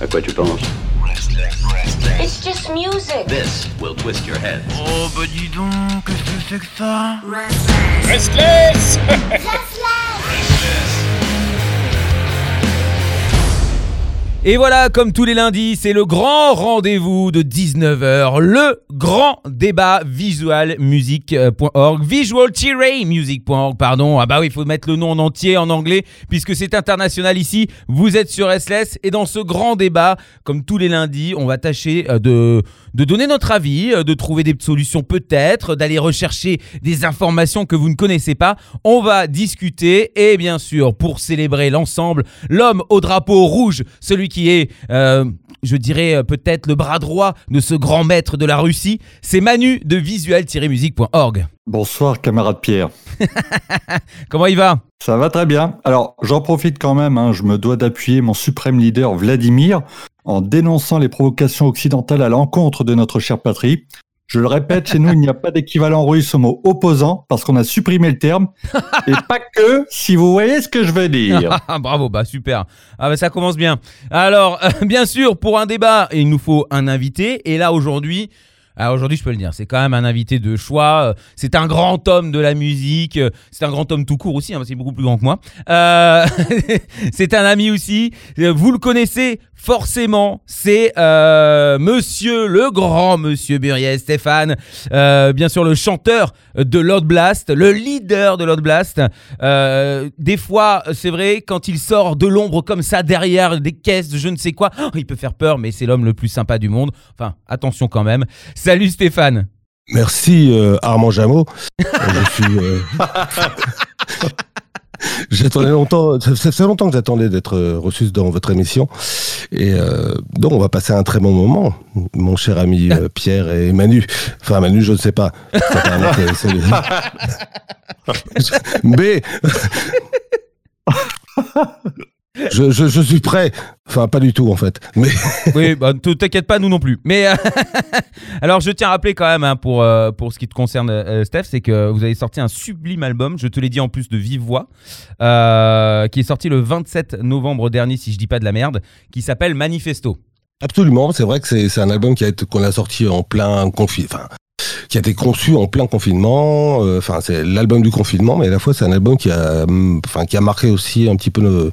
À quoi tu penses It's just music. This will twist your head. Oh bah dis donc, qu'est-ce que c'est que ça? Restless Et voilà, comme tous les lundis, c'est le grand rendez-vous de 19h, le grand débat visualmusic.org, visual-music.org, pardon. Ah bah oui, il faut mettre le nom en entier en anglais, puisque c'est international ici. Vous êtes sur SLS, et dans ce grand débat, comme tous les lundis, on va tâcher euh, de, de donner notre avis, euh, de trouver des solutions peut-être, d'aller rechercher des informations que vous ne connaissez pas. On va discuter, et bien sûr, pour célébrer l'ensemble, l'homme au drapeau rouge, celui qui est, euh, je dirais, euh, peut-être le bras droit de ce grand maître de la Russie, c'est Manu de visual-music.org. Bonsoir, camarade Pierre. Comment il va? Ça va très bien. Alors, j'en profite quand même, hein, je me dois d'appuyer mon suprême leader Vladimir en dénonçant les provocations occidentales à l'encontre de notre chère patrie. Je le répète, chez nous, il n'y a pas d'équivalent russe au mot opposant parce qu'on a supprimé le terme. Et pas que, si vous voyez ce que je veux dire. Bravo, bah super. Ah bah ça commence bien. Alors, euh, bien sûr, pour un débat, il nous faut un invité. Et là, aujourd'hui, ah, aujourd'hui, je peux le dire, c'est quand même un invité de choix. Euh, C'est un grand homme de la musique. euh, C'est un grand homme tout court aussi, hein, c'est beaucoup plus grand que moi. C'est un ami aussi. Vous le connaissez forcément. C'est euh, Monsieur, le grand Monsieur Buriez, Stéphane. Euh, bien sûr, le chanteur de Lord Blast, le leader de Lord Blast. Euh, des fois, c'est vrai, quand il sort de l'ombre comme ça derrière des caisses, de je ne sais quoi, oh, il peut faire peur, mais c'est l'homme le plus sympa du monde. Enfin, attention quand même. Salut Stéphane. Merci euh, Armand Jameau. Je suis. J'attendais longtemps, ça fait longtemps que j'attendais d'être euh, reçu dans votre émission. Et euh, donc, on va passer un très bon moment, mon cher ami euh, Pierre et Manu. Enfin, Manu, je ne sais pas. Mais. Je, je, je suis prêt. Enfin, pas du tout, en fait. Mais Oui, bah, te- t'inquiète pas, nous non plus. Mais euh, alors, je tiens à rappeler quand même, hein, pour, euh, pour ce qui te concerne, euh, Steph, c'est que vous avez sorti un sublime album, je te l'ai dit en plus de vive voix, qui est sorti le 27 novembre dernier, si je dis pas de la merde, qui s'appelle Manifesto. Absolument, c'est vrai que c'est c'est un album qui a été qu'on a sorti en plein confinement, enfin qui a été conçu en plein confinement. Enfin, c'est l'album du confinement, mais à la fois c'est un album qui a, hum, enfin, qui a marqué aussi un petit peu le,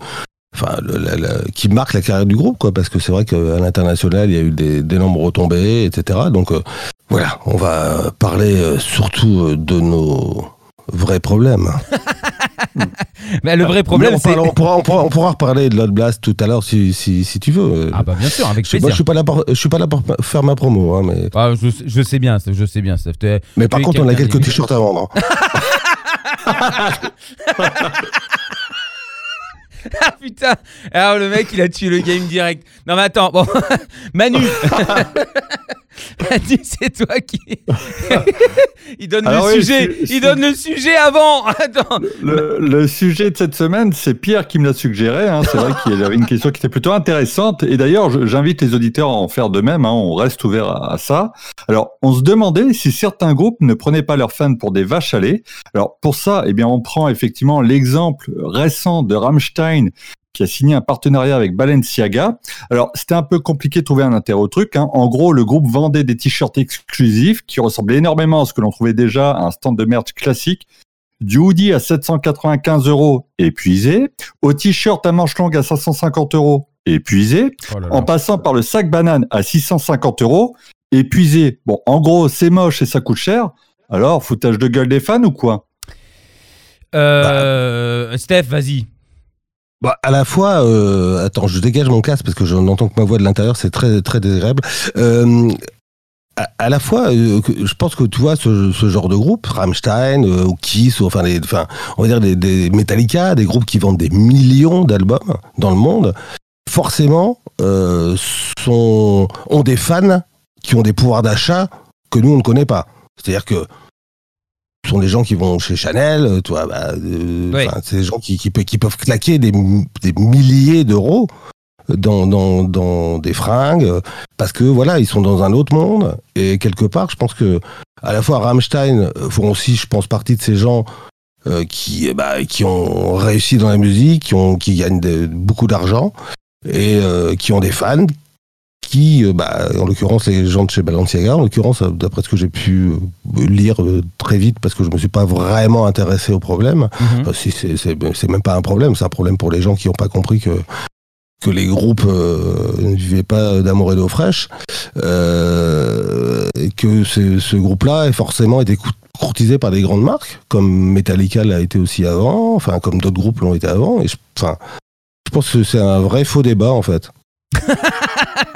enfin, le- la- la- qui marque la carrière du groupe, quoi, parce que c'est vrai qu'à l'international il y a eu des d'énormes retombées, etc. Donc euh, voilà, on va parler euh, surtout euh, de nos vrais problèmes. Mais le vrai problème, on, c'est. on pourra, on, pourra, on pourra reparler de Loud Blast tout à l'heure si, si, si tu veux. Ah bah bien sûr, avec Je, moi, plaisir. je suis pas là pour, je suis pas là pour faire ma promo, hein, mais, Ah, je, je sais bien, je sais bien. Mais par contre, on a quelques t-shirts à vendre. Ah putain Alors le mec il a tué le game direct. Non mais attends, bon. Manu Manu c'est toi qui... il donne Alors le oui, sujet je- je- Il donne le sujet avant Attends Le, le sujet de cette semaine, c'est Pierre qui me l'a suggéré. hein. C'est vrai qu'il y avait une question qui était plutôt intéressante. Et d'ailleurs, j'invite les auditeurs à en faire de même. hein. On reste ouvert à, à ça. Alors, on se demandait si certains groupes ne prenaient pas leurs fans pour des vaches à lait. Alors, pour ça, eh bien, on prend effectivement l'exemple récent de Rammstein qui a signé un partenariat avec Balenciaga. Alors, c'était un peu compliqué de trouver un intérêt au truc. hein. En gros, le groupe vendait des t-shirts exclusifs qui ressemblaient énormément à ce que l'on trouvait déjà à un stand de merch classique du hoodie à 795 euros épuisé, au t-shirt à manches longues à 550 euros épuisé, Oh en passant par le sac banane à 650 euros épuisé. Bon, en gros, c'est moche et ça coûte cher. Alors, foutage de gueule des fans ou quoi? Euh, Steph, vas-y. Bah, à la fois, euh, attends, je dégage mon casque parce que je n'entends que ma voix de l'intérieur, c'est très très désagréable. Euh, à, la fois, euh, je pense que tu vois ce, genre de groupe, Rammstein euh, ou Kiss, ou enfin, enfin, on va dire des, Metallica, des groupes qui vendent des millions d'albums dans le monde, forcément, euh, sont, ont des fans qui ont des pouvoirs d'achat que nous on ne connaît pas. C'est-à-dire que sont des gens qui vont chez Chanel, euh, tu vois, bah, euh, c'est des gens qui, qui, qui peuvent claquer des, des milliers d'euros dans, dans, dans des fringues euh, parce que voilà, ils sont dans un autre monde. Et quelque part, je pense que à la fois Rammstein euh, font aussi, je pense, partie de ces gens euh, qui, bah, qui ont réussi dans la musique, qui, ont, qui gagnent de- beaucoup d'argent et euh, qui ont des fans qui, euh, bah, en l'occurrence les gens de chez Balenciaga, en l'occurrence euh, d'après ce que j'ai pu euh, lire très vite parce que je me suis pas vraiment intéressé au problème. Mhm. Si, c'est- c'est même pas un problème, c'est un problème pour les gens qui n'ont pas compris que que les groupes euh, ne vivaient pas d'amour et d'eau fraîche, euh, et que ce, ce groupe-là est forcément été cou- courtisé par des grandes marques, comme Metallica l'a été aussi avant, enfin comme d'autres groupes l'ont été avant. Et je, enfin, je pense que c'est un vrai faux débat en fait.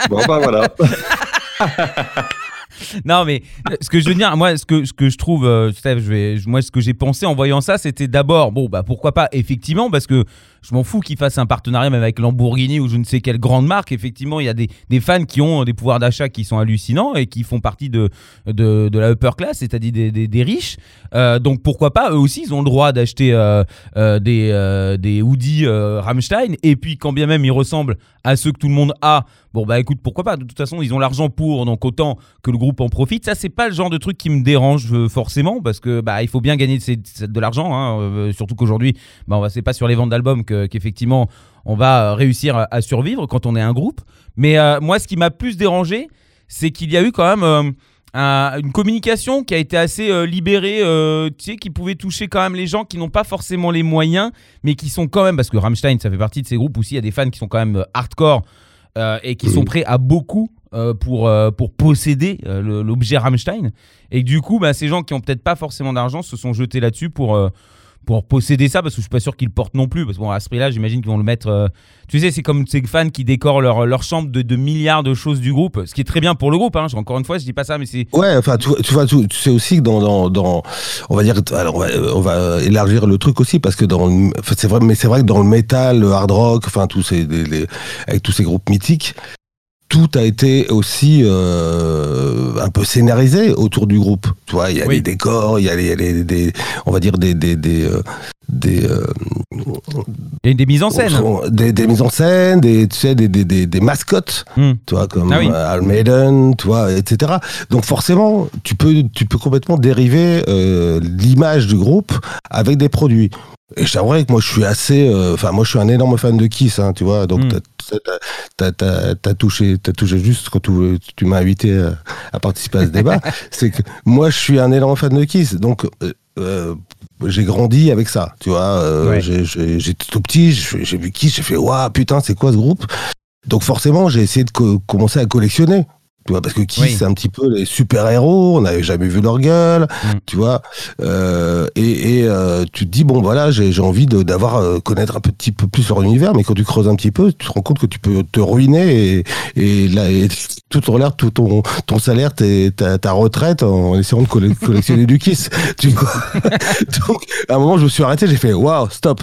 Bon, bah voilà. Non, mais ce que je veux dire, moi, ce que, ce que je trouve, euh, Steph, je vais, moi, ce que j'ai pensé en voyant ça, c'était d'abord, bon, bah pourquoi pas, effectivement, parce que je m'en fous qu'ils fassent un partenariat même avec Lamborghini ou je ne sais quelle grande marque. Effectivement, il y a des, fans qui ont des pouvoirs d'achat qui sont hallucinants et qui font partie de, la upper class, c'est-à-dire des, riches. Euh, donc pourquoi pas, eux aussi, ils ont le droit d'acheter euh, euh, des, des hoodies Rammstein. Et puis, quand bien même ils ressemblent à ceux que tout le monde a, bon, bah écoute, pourquoi pas. De toute façon, ils ont l'argent pour, donc autant que le groupe en profite. Ça, c'est pas le genre de truc qui me dérange forcément, parce que bah, il faut bien gagner de, l'argent, hein, surtout qu'aujourd'hui, bah, c'est pas sur les ventes d'albums que- qu'effectivement on va euh, réussir à, survivre quand on est un groupe. Mais euh, moi, ce qui m'a plus dérangé, c'est qu'il y a eu quand même euh, un- une communication qui a été assez euh, libérée, euh, tu sais, qui pouvait toucher quand même les gens qui n'ont pas forcément les moyens, mais qui sont quand même, parce que Rammstein, ça fait partie de ces groupes aussi, il y a des fans qui sont quand même euh, hardcore euh, et qui sont prêts à beaucoup euh, pour, euh, pour posséder euh, l'objet Rammstein. Et du coup, bah, ces gens qui ont peut-être pas forcément d'argent se sont jetés là-dessus pour, euh, pour posséder ça, parce que je suis pas sûr qu'ils le portent non plus. Parce que bon, à ce prix-là, j'imagine qu'ils vont le mettre. euh, tu sais, c'est comme ces fans qui décorent leur, leur chambre de, de milliards de choses du groupe, ce qui est très bien pour le groupe. Hein. Encore une fois, je dis pas ça, mais c'est. Ouais, enfin, tu, vois- tu sais aussi que dans, dans, on va dire, alors on va, on va élargir le truc aussi parce que dans, c'est vrai, mais c'est vrai que dans le métal, le hard rock, enfin tous ces, avec tous ces groupes mythiques, tout a été aussi euh, un peu scénarisé autour du groupe. Tu vois, il y a Oui. les décors, il y a les, des, on va dire des, des, des, euh, des, euh, des mises en scène. des, des mises en scène, des, tu sais, des, des, des, des mascottes Hmm. tu vois, comme Ah oui. euh, tu vois, etc. Donc forcément, tu peux, tu peux complètement dériver euh, l'image du groupe avec des produits. Et j'aimerais que moi je suis assez, euh, enfin moi je suis un énorme fan de Kiss, hein, tu vois, donc Mm. t'as- t'as touché, juste quand tu, tu m'as invité à, à participer à ce débat, c'est que moi je suis un énorme fan de Kiss, donc euh, euh, j'ai grandi avec ça, tu vois, euh, Ouais. j'étais tout petit, j'ai j'ai vu Kiss, j'ai fait waouh putain c'est quoi ce groupe? Donc forcément, j'ai essayé de co- commencer à collectionner. Tu vois, parce que Kiss, Oui. c'est un petit peu les super-héros, on n'avait jamais vu leur gueule, Mm. tu vois. Euh, et et euh, tu te dis, bon, voilà, j'ai j'ai envie de- d'avoir, euh, connaître un petit peu plus leur univers, mais quand tu creuses un petit peu, tu te rends compte que tu peux te ruiner et, et, là, et tout ton l'air, tout ton, ton salaire, tes- ta, ta retraite en essayant de colle- collectionner du Kiss. Tu vois. Donc, à un moment, je me suis arrêté, j'ai fait, waouh, stop.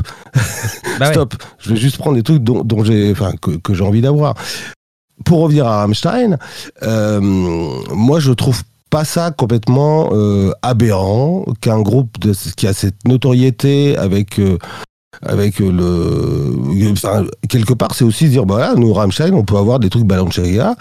Bah ouais. Stop. Je vais juste prendre des trucs dont, dont j'ai, enfin, que, que j'ai envie d'avoir. Pour revenir à Rammstein, euh, moi je trouve pas ça complètement euh, aberrant qu'un groupe qui a cette notoriété avec euh, avec euh, le enfin, quelque part c'est aussi dire bah nous Rammstein on peut avoir des trucs Balenciaga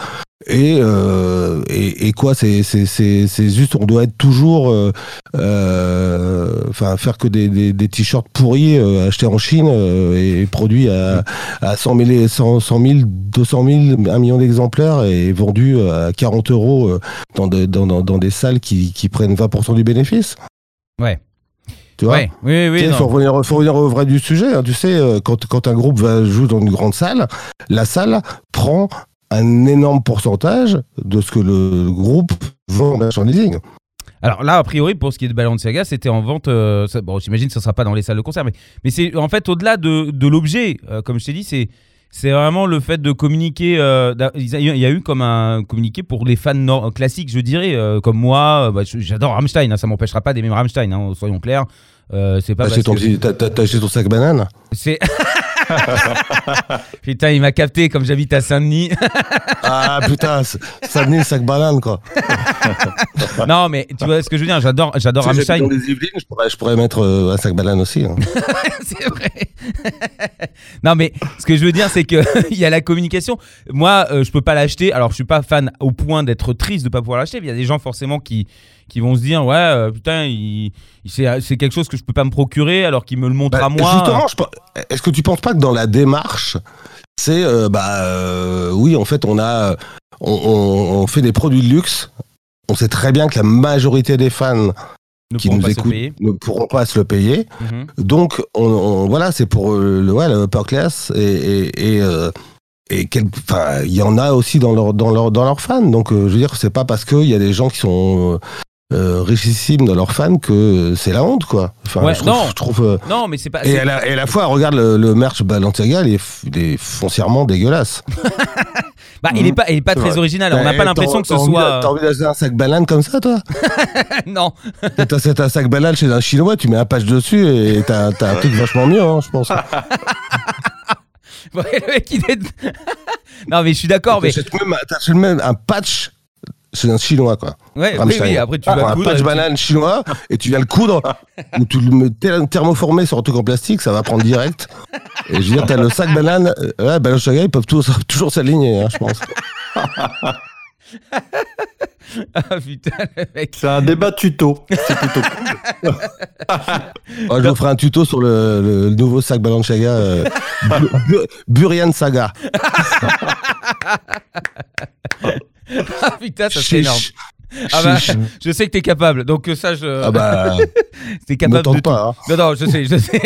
et, euh, et et quoi c'est c'est juste on doit être toujours euh, euh, enfin faire que des des, des t-shirts pourris euh, achetés en Chine euh, et produits à à 100 000, 100, 100 000, 200 000, 1 million d'exemplaires et vendus à 40 euros euh, dans, de- dans, dans des salles qui, qui prennent 20% du bénéfice. Ouais. Tu vois Ouais. Oui, oui, il faut revenir, faut revenir au vrai du sujet. hein. Tu sais, euh, quand, quand un groupe va jouer dans une grande salle, la salle prend un énorme pourcentage de ce que le groupe vend en merchandising. Alors là, a priori, pour ce qui est de Balenciaga, c'était en vente. euh, ça- bon, j'imagine que ce ne sera pas dans les salles de concert, mais, mais c'est en fait au-delà de, de l'objet, euh, comme je t'ai dit, c'est. C'est vraiment le fait de communiquer. euh, il y a- eu comme un communiqué pour les fans classiques, je dirais, euh, comme moi. euh, bah, J'adore Rammstein, hein, ça m'empêchera pas d'aimer Rammstein, hein, soyons clairs. Euh, c'est pas T'as acheté, ton t'as- t'as acheté ton sac banane? C'est. Putain, il m'a capté comme j'habite à Saint-Denis. Ah putain, le sac banane quoi. non, mais tu vois ce que je veux dire. J'adore, j'adore Rammstein. dans les Yvelines, je pourrais, je pourrais mettre euh, un sac banane aussi. hein. c'est vrai. non, mais ce que je veux dire, c'est que il y a la communication. Moi, euh, je peux pas l'acheter. Alors, je suis pas fan au point d'être triste de pas pouvoir l'acheter. Il y a des gens forcément qui qui vont se dire ouais euh, putain il, il- c'est quelque chose que je peux pas me procurer alors qu'il me le montre Bah, à moi. Justement, est-ce que tu penses pas que dans la démarche, c'est euh, bah euh, oui, en fait, on a on, on- on fait des produits de luxe. On sait très bien que la majorité des fans Ne qui nous écoutent ne pourront pas se le payer. Mhm. Donc, on, voilà, c'est pour le, ouais, le upper class et, et, et, euh, il y en a aussi dans leur, dans leur, dans leurs fans. Donc, euh, je veux dire, c'est pas parce qu'il y a des gens qui sont euh, richissimes dans leurs fans que c'est la honte, quoi. Enfin, Ouais, je trouve, non. je trouve, euh, Non, mais c'est pas. et à, la, et à la fois, regarde le, le merch Balenciaga, il est, f- il est foncièrement dégueulasse. Bah, il est pas, il est pas très vrai. original. On n'a Eh, pas l'impression que ce soit. T'as envie d'acheter un sac banane comme ça, toi non. T'as un sac banane chez un chinois, tu mets un patch dessus et t'as un truc vachement mieux, hein, je pense. Ouais, le mec, il est. non, mais je suis d'accord, mais. T'achètes même, t'achètes même un patch chez un chinois, quoi. Ouais, oui, Rammstein. oui, après tu Ah, vas un coudre. patch tu- banane chinois et tu viens le coudre ou tu le mets ther- thermoformé sur un truc en plastique, ça va prendre direct. Et je veux dire, t'as le sac banane, euh, ouais, Balenciaga, ils peuvent tous- toujours s'aligner, hein, je pense. Ah putain, le mec. C'est un débat tuto. C'est plutôt cool. Ouais, je vous ferai un tuto sur le, le nouveau sac Balenciaga, euh, Bu- Bu- Burian Saga. Ah putain, ça serait énorme. Ah bah, je sais que t'es capable, donc euh, ça, je. Ah bah, t'es capable de pas. hein. Non, non, je sais, je sais.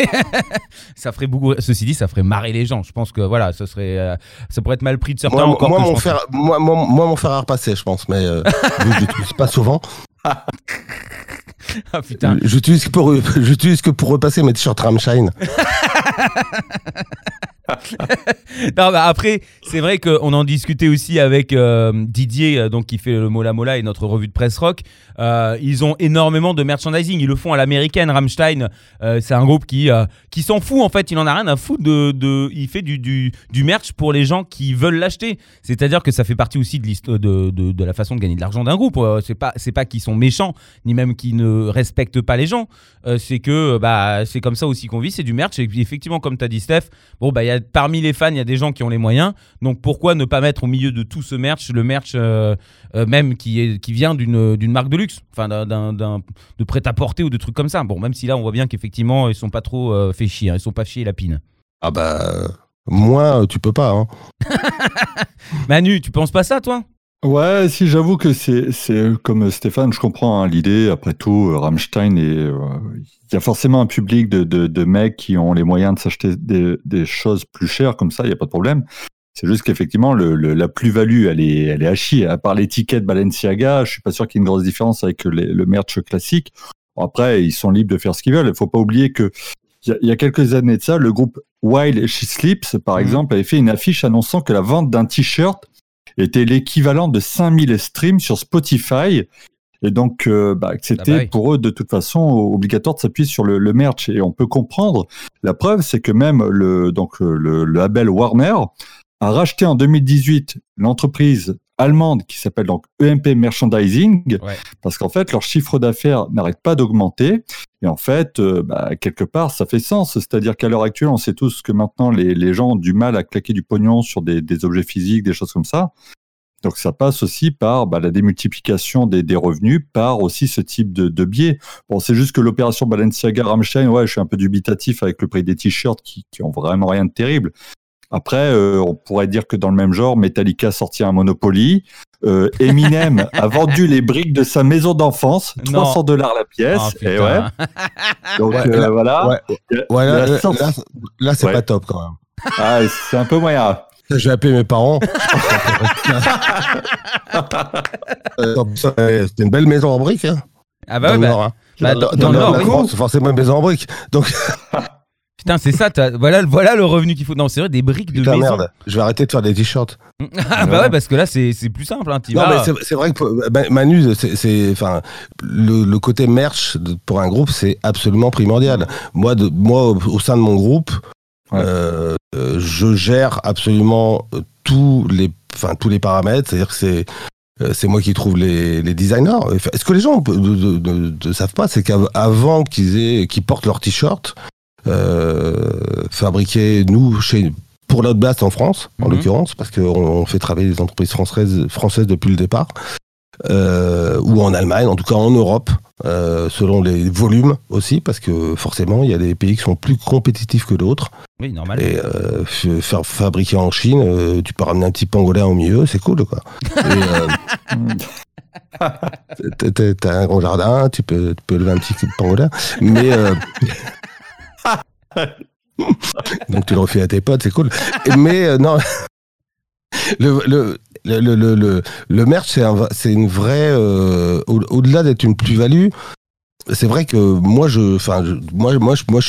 ça ferait beaucoup. Ceci dit, ça ferait marrer les gens. Je pense que voilà, ça serait, euh, ça pourrait être mal pris de certains Moi, encore. moi, mon fer, moi, moi, moi, mon fer à repasser, je pense, mais euh, je l'utilise pas souvent. Ah putain. J'utilise que pour, j'utilise que pour repasser mes t-shirts Ramshine. Non, bah après, c'est vrai qu'on en discutait aussi avec euh, Didier, euh, donc qui fait le Mola Mola et notre revue de presse rock. Euh, ils ont énormément de merchandising. Ils le font à l'américaine. Rammstein, c'est un groupe qui qui s'en fout en fait. Il en a rien à foutre de, de il fait du, du, merch pour les gens qui veulent l'acheter. C'est-à-dire que ça fait partie aussi de, la façon de gagner de l'argent d'un groupe. C'est pas c'est pas qu'ils sont méchants ni même qu'ils ne respectent pas les gens. C'est que bah c'est comme ça aussi qu'on vit. C'est du merch. Et puis effectivement, comme t'as dit Steph, bon bah il y a parmi les fans, il y a des gens qui ont les moyens. Donc pourquoi ne pas mettre au milieu de tout ce merch le merch euh, euh, même qui est qui vient d'une d'une marque de luxe, enfin d'un- de prêt à porter ou de trucs comme ça. Bon, même si là on voit bien qu'effectivement ils sont pas trop euh, fait chier, hein. ils sont pas chier la pine. Ah bah, moi, tu peux pas. Hein. Manu, tu penses pas ça toi? Ouais, si j'avoue que c'est c'est comme Stéphane, je comprends hein, l'idée. Après tout, euh, Rammstein et euh, il y a forcément un public de, de, de mecs qui ont les moyens de s'acheter des, des choses plus chères comme ça, il y a pas de problème. C'est juste qu'effectivement le, le- la plus-value, elle est elle est à chier. À part l'étiquette Balenciaga, je suis pas sûr qu'il y ait une grosse différence avec les- le merch classique. Bon, après, ils sont libres de faire ce qu'ils veulent. Il faut pas oublier que il y, a, il y a quelques années de ça, le groupe While She Sleeps, par Mhm. exemple, avait fait une affiche annonçant que la vente d'un t-shirt était l'équivalent de 5000 streams sur Spotify. Et donc, euh, bah, c'était Ah bah oui. pour eux de toute façon obligatoire de s'appuyer sur le, le merch. Et on peut comprendre. La preuve, c'est que même le, donc, le, le label Warner a racheté en 2018 l'entreprise allemande qui s'appelle donc EMP Merchandising, Ouais. parce qu'en fait, leur chiffre d'affaires n'arrête pas d'augmenter. Et en fait, euh, bah, quelque part, ça fait sens. C'est-à-dire qu'à l'heure actuelle, on sait tous que maintenant, les, les gens ont du mal à claquer du pognon sur des, des objets physiques, des choses comme ça. Donc ça passe aussi par bah, la démultiplication des, des revenus, par aussi ce type de, de biais. Bon, c'est juste que l'opération Balenciaga Rammstein, ouais, je suis un peu dubitatif avec le prix des t-shirts qui, qui ont vraiment rien de terrible. Après, euh, on pourrait dire que dans le même genre, Metallica a sorti un Monopoly. Euh, Eminem a vendu les briques de sa maison d'enfance, Non. 300 dollars la pièce. Oh, et putain. ouais. Donc Ouais, euh, là- voilà. ouais. Ouais, là, là, là, là, c'est Ouais. pas top quand même. Ah, c'est un peu moyen. Je vais appeler mes parents. C'était une belle maison en briques. Hein, Ah bah, dans ouais, le bah, Nord. Hein. bah, Dans, dans, dans dans le Nord, Nord, oui. la France, c'est forcément une maison en briques. Donc, Putain, c'est ça. t'as- Voilà, voilà le revenu qu'il faut. Non, c'est vrai, des briques de putain, maison. merde, je vais arrêter de faire des t-shirts. ah bah ouais, parce que là c'est c'est plus simple. Hein. t'y Non, vas. mais c'est- c'est vrai que Ma- Manu, c'est- c'est, enfin, le, le côté merch de- pour un groupe, c'est absolument primordial. Moi, de, moi, au, au sein de mon groupe, Ouais. euh, euh, je gère absolument euh, tous les, enfin, tous les paramètres. C'est-à-dire que c'est euh, c'est moi qui trouve les, les designers. Enfin, Est-ce que les gens ne, savent pas, c'est qu'avant qu'ils aient, qu'ils portent leur t-shirt fabriqués nous chez pour notre blast en France, en Mhm. l'occurrence, parce qu'on on fait travailler les entreprises françaises, françaises depuis le départ. euh, ou en Allemagne, en tout cas en Europe, euh, selon les volumes aussi, parce que forcément, il y a des pays qui sont plus compétitifs que d'autres. Oui, normal. Et euh, faire fabriquer en Chine, euh, tu peux ramener un petit pangolin au milieu, c'est cool, quoi. Euh, t'as- un grand jardin, tu peux, tu peux lever un petit pangolin, mais euh, donc tu le refais à tes potes, c'est cool. Mais euh, non, le, le, le, le, le, merch, c'est une vraie, euh, au- au-delà d'être une plus-value. C'est vrai que moi, je, je-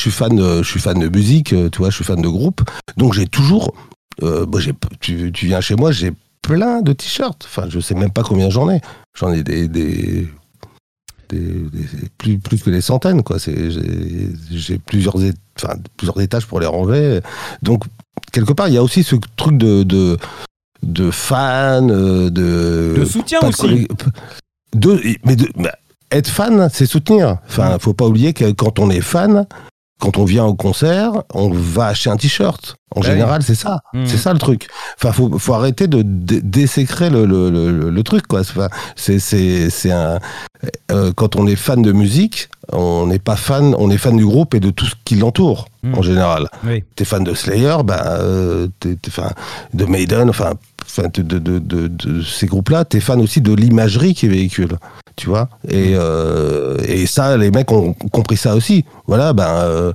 suis fan, de, musique, euh, tu vois, je suis fan de groupe, donc j'ai toujours, tu, tu viens chez moi, j'ai plein de t-shirts. Enfin, je sais même pas combien j'en ai. J'en ai des, des, des- des- plus, plus que des centaines, quoi. J'ai, plusieurs, enfin, plusieurs étages pour les ranger. Donc, quelque part, il y a aussi ce truc de, de, de fan, euh, de, De soutien aussi. de, mais de, bah, être fan, c'est soutenir. Enfin, faut pas oublier que quand on est fan, quand on vient au concert, on va acheter un t-shirt. En Bah général, c'est ça. Mhm. C'est ça le truc. Enfin, faut, faut arrêter de désécrer le, le, le, le truc, quoi. Enfin, c'est, c'est, c'est un. euh, quand on est fan de musique, on n'est pas fan, on est fan du groupe et de tout ce qui l'entoure, Mhm. en général. Oui. T'es fan de Slayer, bah, euh, t'es, t'es fan de Maiden, enfin, de, de, de, de- ces groupes-là, t'es fan aussi de l'imagerie qu'ils véhiculent, tu vois. Et, euh, et ça, les mecs ont compris ça aussi. Voilà, ben. euh,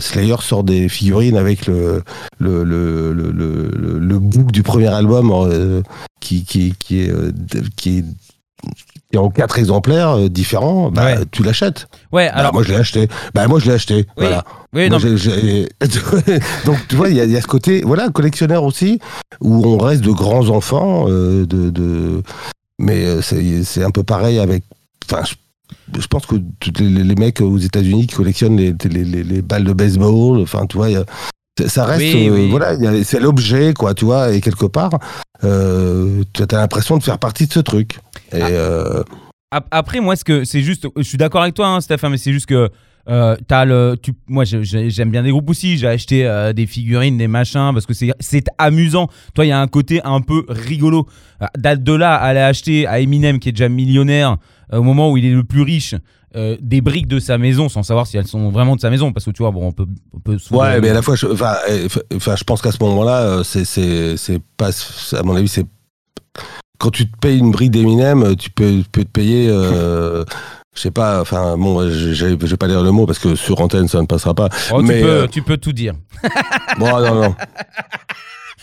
Slayer sort des figurines avec le, le, le, le, le, book du premier album euh, qui, est, qui est en quatre exemplaires euh, différents, bah, Ouais. tu l'achètes. Ouais, Bah, alors. moi je l'ai acheté. Bah, moi je l'ai acheté. Oui. Voilà. oui, Moi, non, Donc, tu vois, il y, a- il y a ce côté, voilà, collectionneur aussi, où on reste de grands enfants, euh, de, de... mais euh, c'est c'est un peu pareil avec. Enfin, je, je pense que tous les, les mecs aux États-Unis qui collectionnent les, les, les- les balles de baseball, enfin, tu vois, il y a- ça- reste, Oui, euh, oui. voilà, c'est l'objet, quoi, tu vois, et quelque part, euh, tu as l'impression de faire partie de ce truc. Et, Ah. euh, Ap- Après, moi, ce que c'est juste, je suis d'accord avec toi, hein, Stéphane, mais c'est juste que euh, le, tu, moi, j'aime bien des groupes aussi. J'ai acheté euh, des figurines, des machins, parce que c'est, amusant. Toi, il y a un côté un peu rigolo. Euh, d'a- De là à aller acheter à Eminem, qui est déjà millionnaire, euh, au moment où il est le plus riche. Euh, des briques de sa maison sans savoir si elles sont vraiment de sa maison parce que tu vois bon on peut on peut souvent- Ouais, mais à la fois, je, enfin, euh, enfin, je pense qu'à ce moment-là, euh, c'est, c'est, c'est pas, à mon avis, c'est quand tu te payes une brique d'Eminem, euh, tu peux, tu peux te payer, euh, je sais pas, enfin, bon, je, vais pas dire le mot parce que sur antenne ça ne passera pas. Oh, tu, mais, peux, euh, tu peux tout dire Bon, non, non.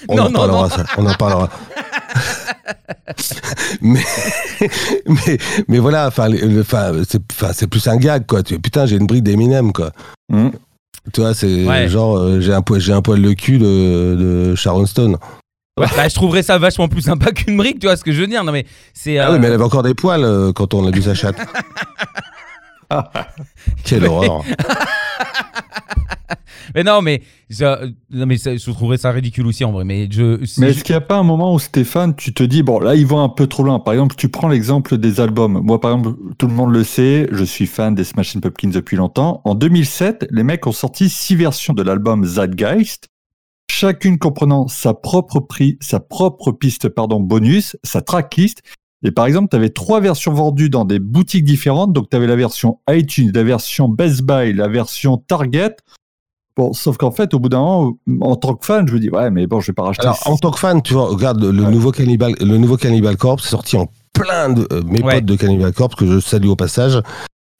On Non, en non, parlera, non. ça. On en parlera. mais, mais, mais voilà, enfin, c'est, plus un gag, quoi. Tu, putain, j'ai une brique d'Eminem, quoi. Mhm. Tu vois, c'est Ouais. genre, euh, j'ai un, poil- un poil le cul de, de Sharon Stone. Ouais, bah, je trouverais ça vachement plus sympa qu'une brique tu vois ce que je veux dire non mais c'est Ah euh, oui, mais elle avait encore des poils euh, quand on a vu sa chatte. Quelle horreur. Mais non, mais, ça- non, mais ça- je trouverais ça ridicule aussi en vrai. Mais je. Mais est-ce qu'il n'y a pas un moment où Stéphane, tu te dis, bon, là, ils vont un peu trop loin. Par exemple, tu prends l'exemple des albums. Moi, par exemple, tout le monde le sait, je suis fan des Smashing Pumpkins depuis longtemps. En 2007, les mecs ont sorti six versions de l'album Zeitgeist, chacune comprenant sa propre prix, sa propre piste, pardon, bonus, sa tracklist. Et par exemple, tu avais trois versions vendues dans des boutiques différentes. Donc, tu avais la version iTunes, la version Best Buy, la version Target. Bon, sauf qu'en fait, au bout d'un moment, en tant que fan, je me dis, ouais, mais bon, je vais pas racheter. Alors, en tant que fan, tu vois, regarde le, Ouais. nouveau Cannibal, le nouveau Cannibal Corpse, c'est sorti en plein de euh, mes Ouais. potes de Cannibal Corpse que je salue au passage.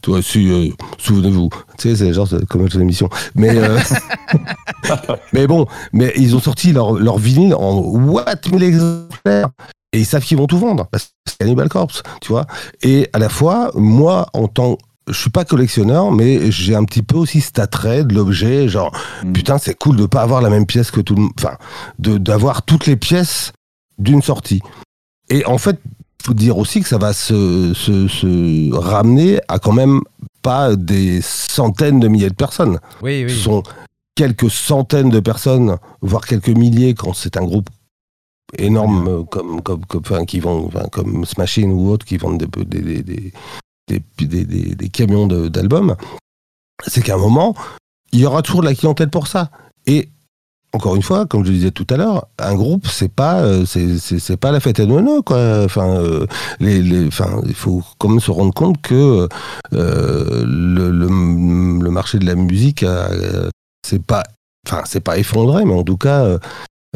Tu vois, si, euh, souvenez-vous, tu sais, c'est genre c'est comme une émission. Mais, euh, mais bon, mais ils ont sorti leur, leur vinyle en what 1000 exemplaires. Et ils savent qu'ils vont tout vendre. Parce que c'est Cannibal Corpse, tu vois. Et à la fois, moi, en tant je suis pas collectionneur, mais j'ai un petit peu aussi cet attrait de l'objet, genre Mm. putain c'est cool de pas avoir la même pièce que tout le monde, enfin de d'avoir toutes les pièces d'une sortie. Et en fait, faut dire aussi que ça va se, se, se ramener à quand même pas des centaines de milliers de personnes. Oui, Ce oui. sont quelques centaines de personnes, voire quelques milliers quand c'est un groupe énorme comme, comme, comme, enfin, qui vont, enfin, comme Smashing ou autres qui vendent des, des, des, des, camions d'albums. C'est qu'à un moment, il y aura toujours de la clientèle pour ça. Et encore une fois, comme je le disais tout à l'heure, un groupe, c'est pas, euh, pas la fête à Noël, quoi. Enfin, euh, les, enfin, il faut quand même se rendre compte que euh, le, le, le marché de la musique, c'est pas, enfin, pas effondré, mais en tout cas,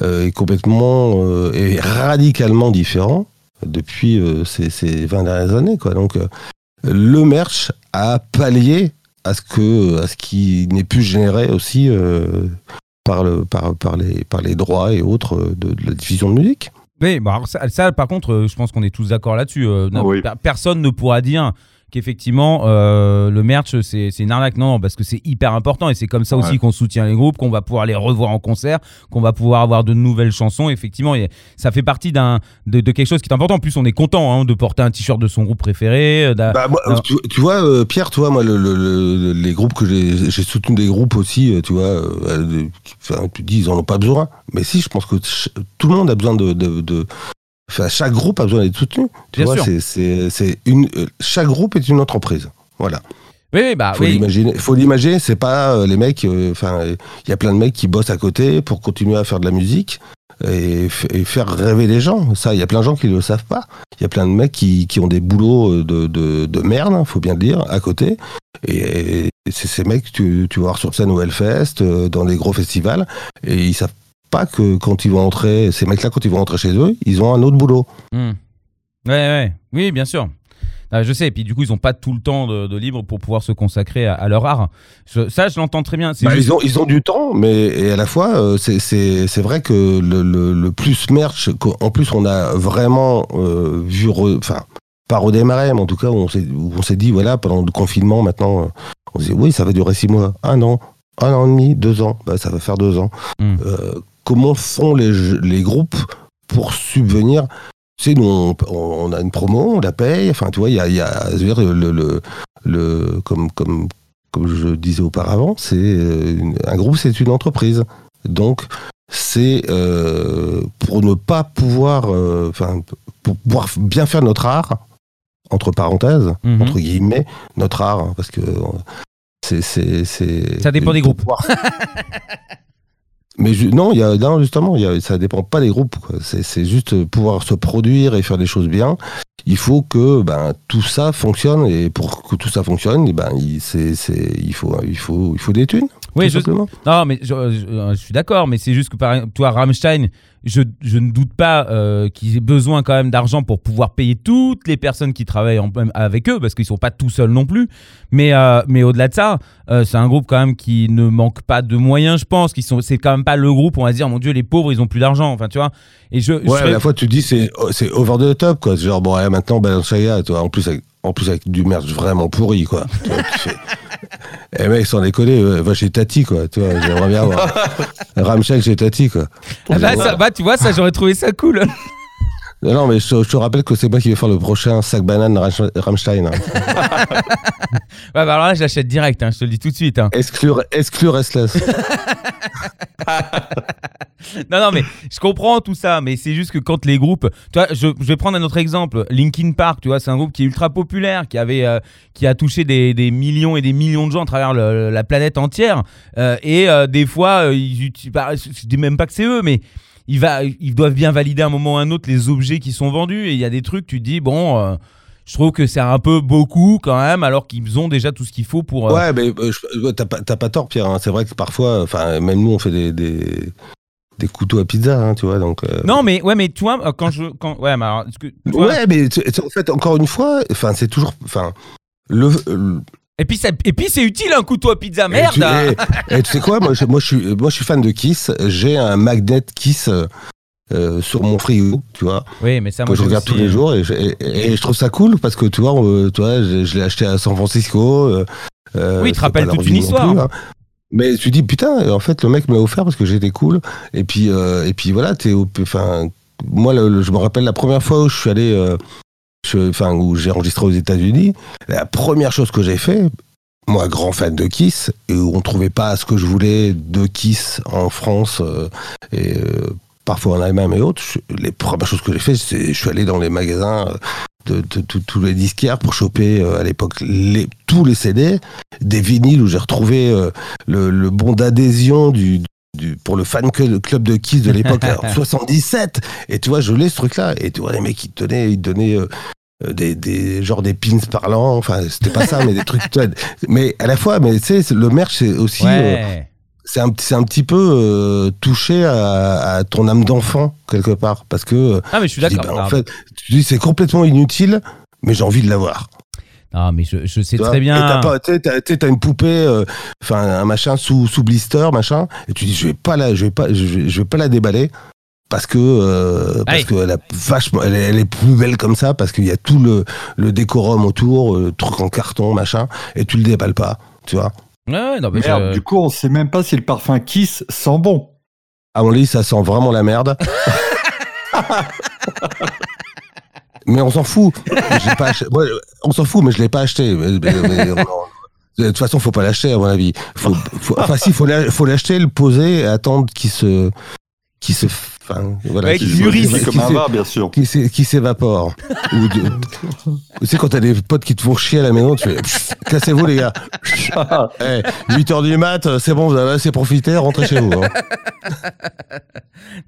est complètement, est radicalement différent depuis ces, ces 20 dernières années, quoi. Donc, le merch a pallié à ce que, à ce qui n'est plus généré aussi. euh, par, le, par, par, les, par les droits et autres de, de la diffusion de musique. Oui, bah ça, ça, par contre, euh, je pense qu'on est tous d'accord là-dessus. Euh, Oui. Personne ne pourra dire qu'effectivement euh, le merch c'est une arnaque. Non, parce que c'est hyper important et c'est comme ça aussi qu'on soutient les groupes, qu'on va pouvoir les revoir en concert, qu'on va pouvoir avoir de nouvelles chansons. Effectivement, et ça fait partie d'un de, de quelque chose qui est important. En plus, on est content hein, de porter un t-shirt de son groupe préféré. euh, Bah, moi, tu, tu vois, euh, Pierre, tu vois, moi, le, le- le- les groupes que j'ai soutenu des groupes aussi, tu vois, euh, qui- enfin, tu dis, ils en ont pas besoin. Mais si, je pense que tout le monde a besoin de. de, de- Enfin, chaque groupe a besoin d'être soutenu. Tu Bien vois, sûr. c'est- c'est c'est une. euh, chaque groupe est une entreprise. Voilà. Oui, oui, bah Faut oui. l'imaginer. Faut l'imaginer. C'est pas euh, les mecs. euh, Enfin, il y a plein de mecs qui bossent à côté pour continuer à faire de la musique et, f- et faire rêver les gens. Ça, il y a plein de gens qui le savent pas. Il y a plein de mecs qui, qui ont des boulots de, de, de merde, hein, faut bien le dire, à côté. Et, et c'est ces mecs que tu, tu vas voir sur scène au Hellfest, euh, dans des gros festivals, et ils savent pas que quand ils vont entrer, ces mecs-là, quand ils vont rentrer chez eux, ils ont un autre boulot. Hmm. Ouais, ouais, oui, bien sûr. Ah, je sais, et puis du coup, ils n'ont pas tout le temps de, de libre pour pouvoir se consacrer à, à leur art. Je- ça, je l'entends très bien. Bah, juste- ils, ont, ils ont du temps, mais et à la fois, euh, c'est- vrai que le, le, le plus merch, en plus, on a vraiment euh, vu, enfin, pas redémarrer, mais en tout cas, on s'est dit, voilà, pendant le confinement, maintenant, euh, on s'est dit, oui, ça va durer six mois, un an, un an et demi, deux ans, bah, ça va faire deux ans. Mm. Euh, comment font les, les groupes pour subvenir? Tu sais, nous, on, on a une promo, on la paye. Enfin, tu vois, il y a, y a je veux dire, le, le, le- comme, comme, comme je disais auparavant, c'est euh, un groupe, c'est une entreprise. Donc, c'est euh, pour ne pas pouvoir, euh, enfin, pour pouvoir bien faire notre art, entre parenthèses, Mhm. entre guillemets, notre art, hein, parce que c'est, c'est, c'est. Ça dépend des groupes. Mais ju- non, il y a, non, justement, y a, ça dépend pas des groupes. quoi. C'est, c'est juste pouvoir se produire et faire des choses bien. Il faut que ben, tout ça fonctionne et pour que tout ça fonctionne, ben, il, c'est, c'est, il, faut, il, faut, il faut des thunes. Oui, je, non, mais je, je- je suis d'accord, mais c'est juste que par toi, Rammstein, je, je ne doute pas euh, qu'ils aient besoin quand même d'argent pour pouvoir payer toutes les personnes qui travaillent en- avec eux, parce qu'ils sont pas tout seuls non plus. Mais, euh, mais au-delà de ça, euh, c'est un groupe quand même qui ne manque pas de moyens, je pense. Qui sont, c'est quand même pas le groupe, on va se dire, mon Dieu, les pauvres, ils ont plus d'argent. Enfin, tu vois. Et je, je Ouais, serais- à la fois tu dis c'est, c'est over the top quoi. Genre bon, ouais, maintenant Balenciaga, toi, en plus avec, en plus avec du merch vraiment pourri quoi. Eh mec, sans déconner, va chez Tati quoi. Tu vois, j'aimerais bien voir Ramshack chez Tati quoi. Ah bah, ça, bah, tu vois, ça, j'aurais trouvé ça cool. Non, mais je, te- je te rappelle que c'est moi qui vais faire le prochain sac banane Rammstein. hein. Ouais, bah, alors là, je l'achète direct, hein, je te le dis tout de suite. hein. Exclure, exclure Restless. Non, non, mais je comprends tout ça, mais c'est juste que quand les groupes. Tu vois, je, je vais prendre un autre exemple. Linkin Park, tu vois, c'est un groupe qui est ultra populaire, qui, avait, euh, qui a touché des, des millions et des millions de gens à travers le- la planète entière. Euh, et euh, des fois, ils utilisent. bah, je dis même pas que c'est eux, mais. Ils, va, ils doivent bien valider à un moment ou à un autre les objets qui sont vendus. Et il y a des trucs, tu te dis, bon, euh, je trouve que c'est un peu beaucoup quand même, alors qu'ils ont déjà tout ce qu'il faut pour. euh, Ouais, mais euh, t'as pas, t'as pas tort, Pierre. hein. C'est vrai que parfois, enfin, même nous, on fait des, des, des couteaux à pizza, hein, tu vois. Donc, euh, Non, mais, ouais, mais tu vois, euh, quand je. Quand, ouais, mais alors, que, Ouais, mais en fait, encore une fois, enfin, c'est toujours, enfin, le, le- Et puis, ça- et puis c'est utile un couteau à pizza, et merde tu, et- et tu sais quoi, moi, je, moi, je suis, moi, je suis fan de Kiss. J'ai un magnet Kiss euh, euh, sur mon frigo, tu vois, Oui, mais ça, moi, je regarde aussi, tous les euh, jours, et je, et- et je trouve ça cool parce que tu vois, euh, tu vois, je, l'ai acheté à San Francisco. euh, Oui, il te rappelle toute une histoire. plus, hein. Mais tu dis putain, en fait, le mec me l'a offert parce que j'étais cool. Et puis, euh, et puis voilà, t'es, au- enfin, moi, le- le- je me rappelle la première fois où je suis allé, enfin, où j'ai enregistré aux États-Unis. La première chose que j'ai fait, moi, grand fan de Kiss, et où on trouvait pas ce que je voulais de Kiss en France euh, et euh, parfois en Allemagne et autres. les premières choses que j'ai fait, c'est, je suis allé dans les magasins. euh, de, tous les disquaires pour choper à l'époque tous les CD, des vinyles où j'ai retrouvé le bon d'adhésion du, du, pour le fan club de Kiss de l'époque, alors, 77. Et tu vois, je l'ai ce truc-là. Et tu vois, les mecs, ils te donnaient, ils te donnaient euh, euh, des, des, genre des pins parlants. Enfin, c'était pas ça, mais des trucs. tu vois, mais à la fois, mais tu sais, le merch, c'est aussi. euh, c'est un, petit peu euh, touché à, à ton âme d'enfant, quelque part. Parce que. euh, Ah, mais je suis d'accord. bah, en fait, tu dis, c'est complètement inutile, mais j'ai envie de l'avoir. Non, mais je, je sais Tu très Et bien. t'as pas- tu sais, t'as- t'as une poupée, euh, enfin un machin sous, sous blister, machin, et tu dis je vais pas la, je vais pas, je vais, je vais pas la déballer parce que euh, parce Aïe. qu'elle a vachement, elle est, elle est plus belle comme ça parce qu'il y a tout le, le décorum autour, euh, truc en carton, machin, et tu le déballes pas, tu vois. Ouais, non, mais Merde, je- du coup, on sait même pas si le parfum Kiss sent bon. À mon avis, ça sent vraiment la merde. mais on s'en fout. On s'en fout, mais je l'ai pas acheté. De toute façon, faut pas l'acheter à mon avis. Faut, faut- enfin, si, faut l'acheter, le poser et attendre qu'il se, qu'il se, enfin, voilà, Ouais, qu'il qu'il se- mûrisse. qu'il C'est comme se- un vin, bien sûr. qui qui s'évapore. Ou de- tu sais, quand t'as des potes qui te font chier à la maison, tu fais cassez-vous les gars. Eh, 8 heures du mat, c'est bon, vous avez assez profité, rentrez chez vous. hein.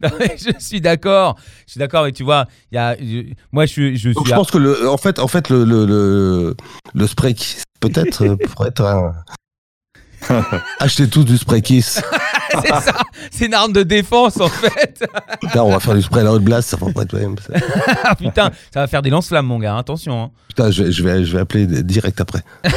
Non, mais je suis d'accord. Je suis d'accord, mais tu vois, il y a, je- moi, je, suis- je Donc à- pense que le, en fait, en fait, le, le, le, le spray kiss, peut-être, euh, pourrait être un... Achetez tous du spray kiss. c'est ça, c'est une arme de défense en fait. Là, on va faire du spray Loud Blast, ça va pas être même. ça. Ah, Putain, ça va faire des lance-flammes, mon gars. Attention. hein. Putain, je, vais- je vais, je vais appeler direct après.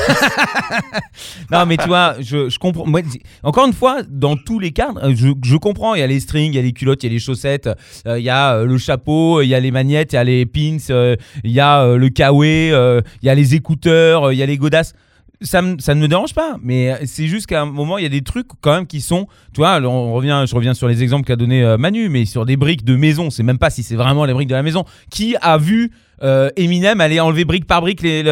Non, mais tu vois, je, je comprends. Moi, encore une fois, dans tous les cadres, euh, je, je comprends. Il y a les strings, il y a les culottes, il y a les chaussettes, euh, il y a euh, le chapeau, il y a les magnettes, il y a les pins, euh, il y a le kawaii, euh, il y a les écouteurs, il y a les godasses. Ça, me- ça ne me dérange pas, mais euh, c'est juste qu'à un moment, il y a des trucs quand même qui sont, tu vois, on revient, je reviens sur les exemples qu'a donné euh, Manu, mais sur des briques de maison, c'est même pas si c'est vraiment les briques de la maison. Qui a vu euh, Eminem aller enlever brique par brique, les, le-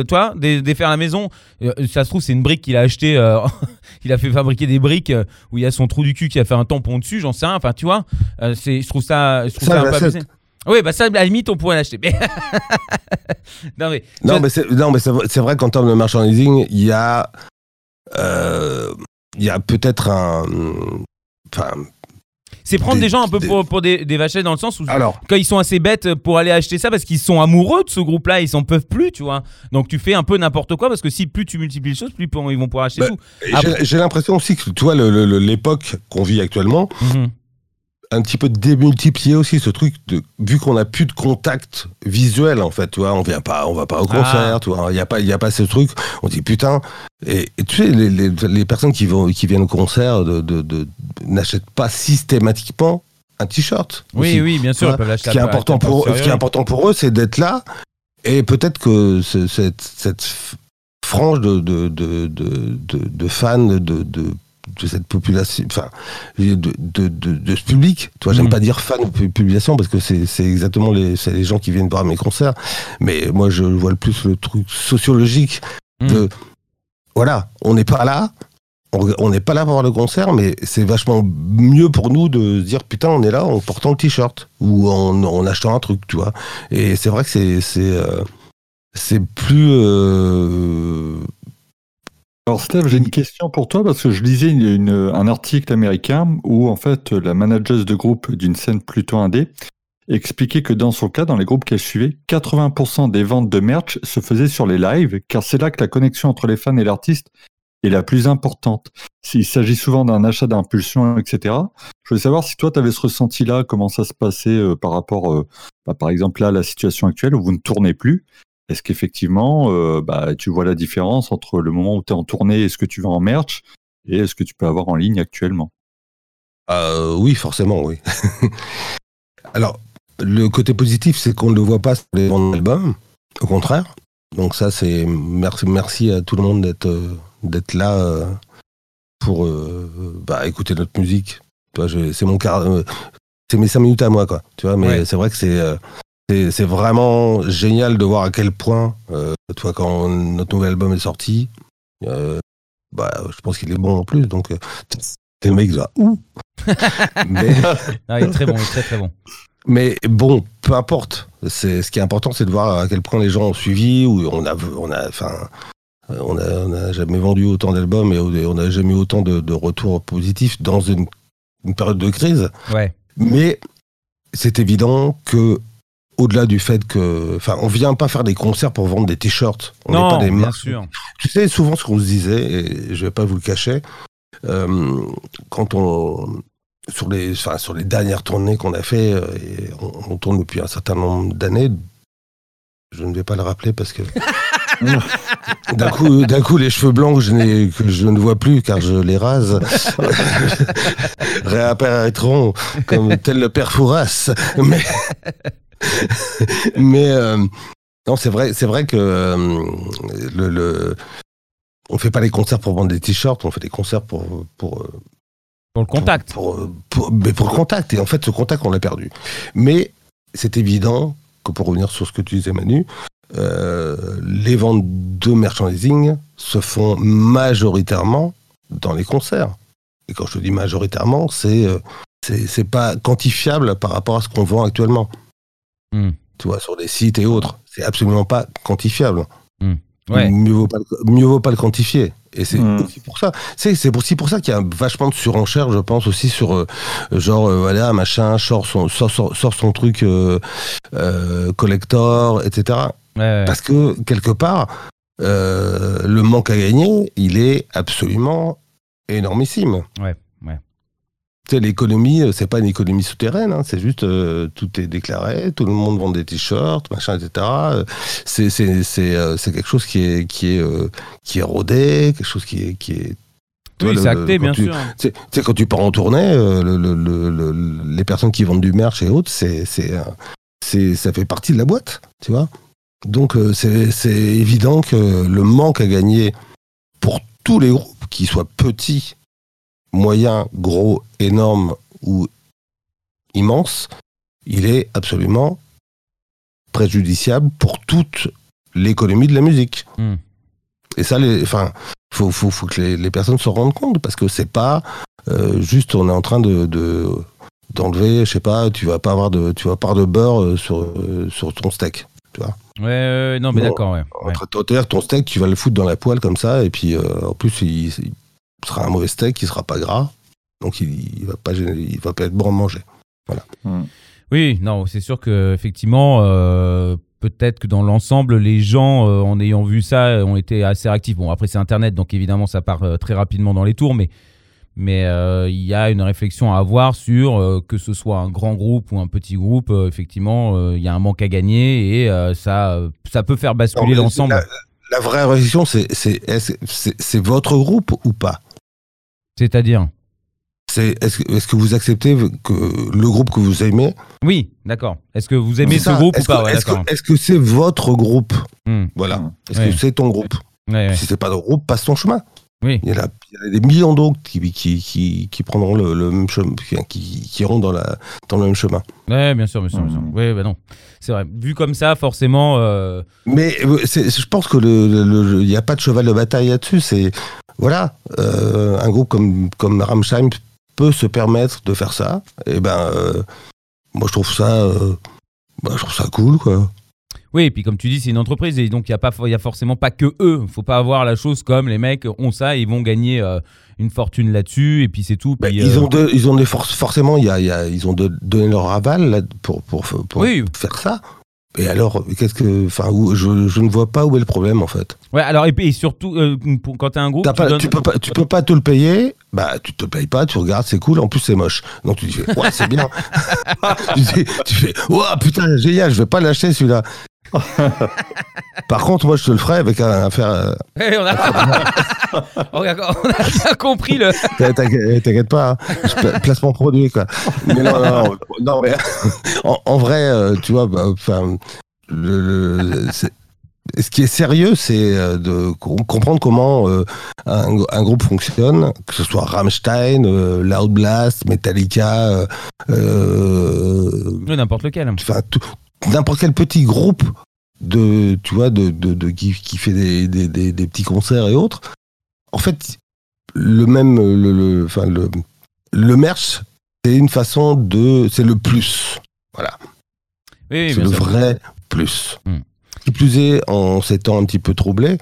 le- toi, défaire la maison? Euh, Ça se trouve, c'est une brique qu'il a acheté, euh, il a fait fabriquer des briques où il y a son trou du cul qui a fait un tampon dessus, j'en sais rien, enfin, tu vois, c'est, je trouve ça, je trouve Ça, ça, un peu. Oui, bah ça, à la limite, on pourrait l'acheter. Mais... non, mais, Non, mais c'est, non, mais c'est vrai, qu'en termes de merchandising, il y a, euh, il y a peut-être un, enfin, c'est prendre des, des- gens un peu des- pour, pour des, des vachettes dans le sens où alors, quand ils sont assez bêtes pour aller acheter ça parce qu'ils sont amoureux de ce groupe-là, ils s'en peuvent plus, tu vois. Donc tu fais un peu n'importe quoi parce que si plus tu multiplies les choses, plus ils vont pouvoir acheter Bah, tout. j'ai, Après- j'ai l'impression aussi que, tu vois, l'époque qu'on vit actuellement, Mhm. Un petit peu démultiplier aussi ce truc de vu qu'on a plus de contact visuel en fait tu vois on vient pas on va pas au concert Ah. tu vois il y a pas il y a pas ce truc on dit putain et, et tu sais les, les, les personnes qui vont qui viennent au concert de, de, de- n'achètent pas systématiquement un t-shirt Oui, aussi. oui, bien sûr, ils peuvent l'acheter ce qui est important pour à- ce qui est important pour eux c'est d'être là et peut-être que ce- cette cette frange de, de, de- de fans de, de de cette population, enfin, de, de, de, de ce public. Tu vois, j'aime Mhm. pas dire fan ou pu- population parce que c'est exactement les, les gens qui viennent voir mes concerts. Mais moi, je vois le plus le truc sociologique de, Mhm. voilà, on n'est pas là. on- n'est pas là pour voir le concert, mais c'est vachement mieux pour nous de se dire putain, on est là en portant le t-shirt ou en, en achetant un truc, tu vois. Et c'est vrai que c'est c'est euh, plus euh, Alors Steph, j'ai une question pour toi parce que je lisais une- une- un article américain où en fait la manageuse de groupe d'une scène plutôt indé expliquait que dans son cas, dans les groupes qu'elle suivait, 80% des ventes de merch se faisaient sur les lives car c'est là que la connexion entre les fans et l'artiste est la plus importante. Il s'agit souvent d'un achat d'impulsion, etc. Je voulais savoir si toi tu avais ce ressenti-là, comment ça se passait euh, par rapport, euh, bah, par exemple là, à la situation actuelle où vous ne tournez plus. Est-ce qu'effectivement, euh, bah, tu vois la différence entre le moment où tu es en tournée et ce que tu vends en merch et est-ce que tu peux avoir en ligne actuellement? Euh, oui, forcément, oui. Alors, le côté positif, c'est qu'on ne le voit pas sur les ventes d'albums, au contraire. Donc ça, c'est merci, merci à tout le monde d'être euh, d'être là euh, pour euh, bah, écouter notre musique. C'est mon car, euh, c'est mes cinq minutes à moi, quoi. Tu vois, mais Ouais. c'est vrai que c'est euh, c'est vraiment génial de voir à quel point, euh, tu vois, quand notre nouvel album est sorti, euh, bah, je pense qu'il est bon en plus. Donc, euh, les mecs, là, ouh. mais, Ah, il est très bon, il est très très bon. mais bon, peu importe. C'est ce qui est important, c'est de voir à quel point les gens ont suivi ou on a, on a, enfin, on a, on a jamais vendu autant d'albums et on n'a jamais eu autant de, de retours positifs dans une une période de crise. Ouais. Mais c'est évident que, au-delà du fait que, enfin, on vient pas faire des concerts pour vendre des t-shirts. On n'est pas des bien sûr. Tu sais, souvent ce qu'on se disait, et je vais pas vous le cacher, euh, quand on sur les, enfin, sur les dernières tournées qu'on a fait, euh, et on, on tourne depuis un certain nombre d'années. Je ne vais pas le rappeler parce que d'un coup, d'un coup, les cheveux blancs que je, que je ne vois plus car je les rase réapparaîtront comme tel le père Fouras. Mais, mais euh, non, c'est vrai, c'est vrai que euh, le, le- on fait pas les concerts pour vendre des t-shirts, on fait des concerts pour pour euh, Pour le contact. pour, pour- pour- mais pour le contact. Et en fait, ce contact, on l'a perdu. Mais c'est évident que pour revenir sur ce que tu disais, Manu, euh, les ventes de merchandising se font majoritairement dans les concerts. Et quand je dis majoritairement, c'est euh, c'est c'est pas quantifiable par rapport à ce qu'on vend actuellement. Hmm. Tu vois, sur des sites et autres, c'est absolument pas quantifiable. Ouais. Mieux vaut pas le, mieux vaut pas le quantifier. Et c'est Mm. aussi pour ça. C'est c'est aussi pour ça qu'il y a un vachement de surenchère, je pense aussi sur euh, genre euh, voilà machin sort son sort, sort- sort son truc euh, euh, collector, etc. Ouais, ouais. Parce que quelque part euh, le manque à gagner, il est absolument énormissime. Ouais, l'économie, euh, c'est pas une économie souterraine, hein, c'est juste euh, tout est déclaré, tout le monde vend des t-shirts, machin, etc. Euh, C'est c'est quelque chose qui est qui est euh, qui est rodé, quelque chose qui est qui est. Oui, c'est acté, bien tu- sûr. Tu sais, quand tu pars en tournée, le- le- le- le- les personnes qui vendent du merch et autres, c'est c'est ça fait partie de la boîte, tu vois. Donc c'est c'est évident que le manque à gagner pour tous les groupes, qu'ils soient petits, moyens, gros, énormes ou immenses, il est absolument préjudiciable pour toute l'économie de la musique. Hmm. Et ça, les, enfin, faut, faut, faut que les, les personnes se rendent compte parce que c'est pas euh, juste on est en train de, de d'enlever, je sais pas, tu vas pas avoir de, tu vas pas avoir de beurre euh, sur euh, sur ton steak. Ouais, ouais, ouais, non, mais Bon, d'accord, ouais. ouais. Entre ton steak, tu vas le foutre dans la poêle comme ça, et puis euh, en plus, il, il sera un mauvais steak, il sera pas gras, donc il, il va pas, gêner- il va pas être bon à manger. Oui, non, c'est sûr que effectivement, euh, peut-être que dans l'ensemble, les gens, euh, en ayant vu ça, euh, ont été assez réactifs. Bon, après c'est Internet, donc évidemment, ça part euh, très rapidement dans les tours, mais mais euh, il y a une réflexion à avoir sur euh, que ce soit un grand groupe ou un petit groupe. euh, effectivement, euh, il y a un manque à gagner et euh, ça, euh, ça peut faire basculer l'ensemble. La, la vraie réflexion, c'est c'est est-ce- c'est c'est votre groupe ou pas? C'est-à-dire C'est est-ce que, est-ce que vous acceptez que le groupe que vous aimez Oui, d'accord. Est-ce que vous aimez ce ça. groupe ou pas que- Ouais, Est-ce que est-ce que c'est votre groupe Hmm, Voilà. Hmm. Est-ce Ouais. que c'est ton groupe ouais, ouais. Si c'est pas ton groupe, passe ton chemin. Oui. Il y, a, il y a des millions d'autres qui, qui, qui, qui prendront le, le même chemin, qui, qui iront dans, la, dans le même chemin. Ouais, bien sûr, bien sûr, bien sûr. Mhm. Oui, bah non. C'est vrai. Vu comme ça, forcément. euh, Mais euh, c'est- je pense que le- le- le- il n'y a pas de cheval de bataille là-dessus. C'est voilà, euh, un groupe comme comme Rammstein peut se permettre de faire ça. Et ben, euh, moi je trouve ça, euh, bah, je trouve ça cool quoi. Oui, et puis comme tu dis, c'est une entreprise et donc il n'y a, pas- y a forcément pas que eux. Il faut pas avoir la chose comme les mecs ont ça et ils vont gagner euh, une fortune là-dessus et puis c'est tout. Bah, ils euh, ont de- ils ont des forces forcément. Y a, il y a- ils ont de- donné leur aval là, pour pour, pour Oui. faire ça. Et alors, qu'est-ce que, enfin, où- je, je ne vois pas où est le problème en fait. Ouais, alors et, puis, et surtout, euh, pour- quand tu as un groupe. T'as tu pas- donnes- tu peux pas, tu peux pas te le payer. Bah, tu te le payes pas, tu regardes, c'est cool. En plus, c'est moche. Donc tu dis, ouais, c'est bien. tu, dis- tu fais, ouah, putain, génial, je vais pas l'acheter celui-là. Par contre, moi, je te le ferai avec un affaire. euh, Ouais, on, a... on a- bien compris le. T'inquiète t'inquiète pas, hein. Placement produit quoi. Mais non, non, non, non, mais en, en vrai, euh, tu vois, bah, enfin, le, le- c'est- ce qui est sérieux, c'est euh, de com- comprendre comment euh, un, un groupe fonctionne, que ce soit Rammstein, euh, Loud Blast, Metallica, euh, N'importe lequel. enfin tout- n'importe quel petit groupe de tu vois de, de, de- qui, qui fait des, des, des, des petits concerts et autres en fait le même le, le, enfin, le, le merch c'est une façon de c'est le plus voilà Oui, oui, c'est le sûr. vrai plus Hmm. qui plus est en ces temps un petit peu troublés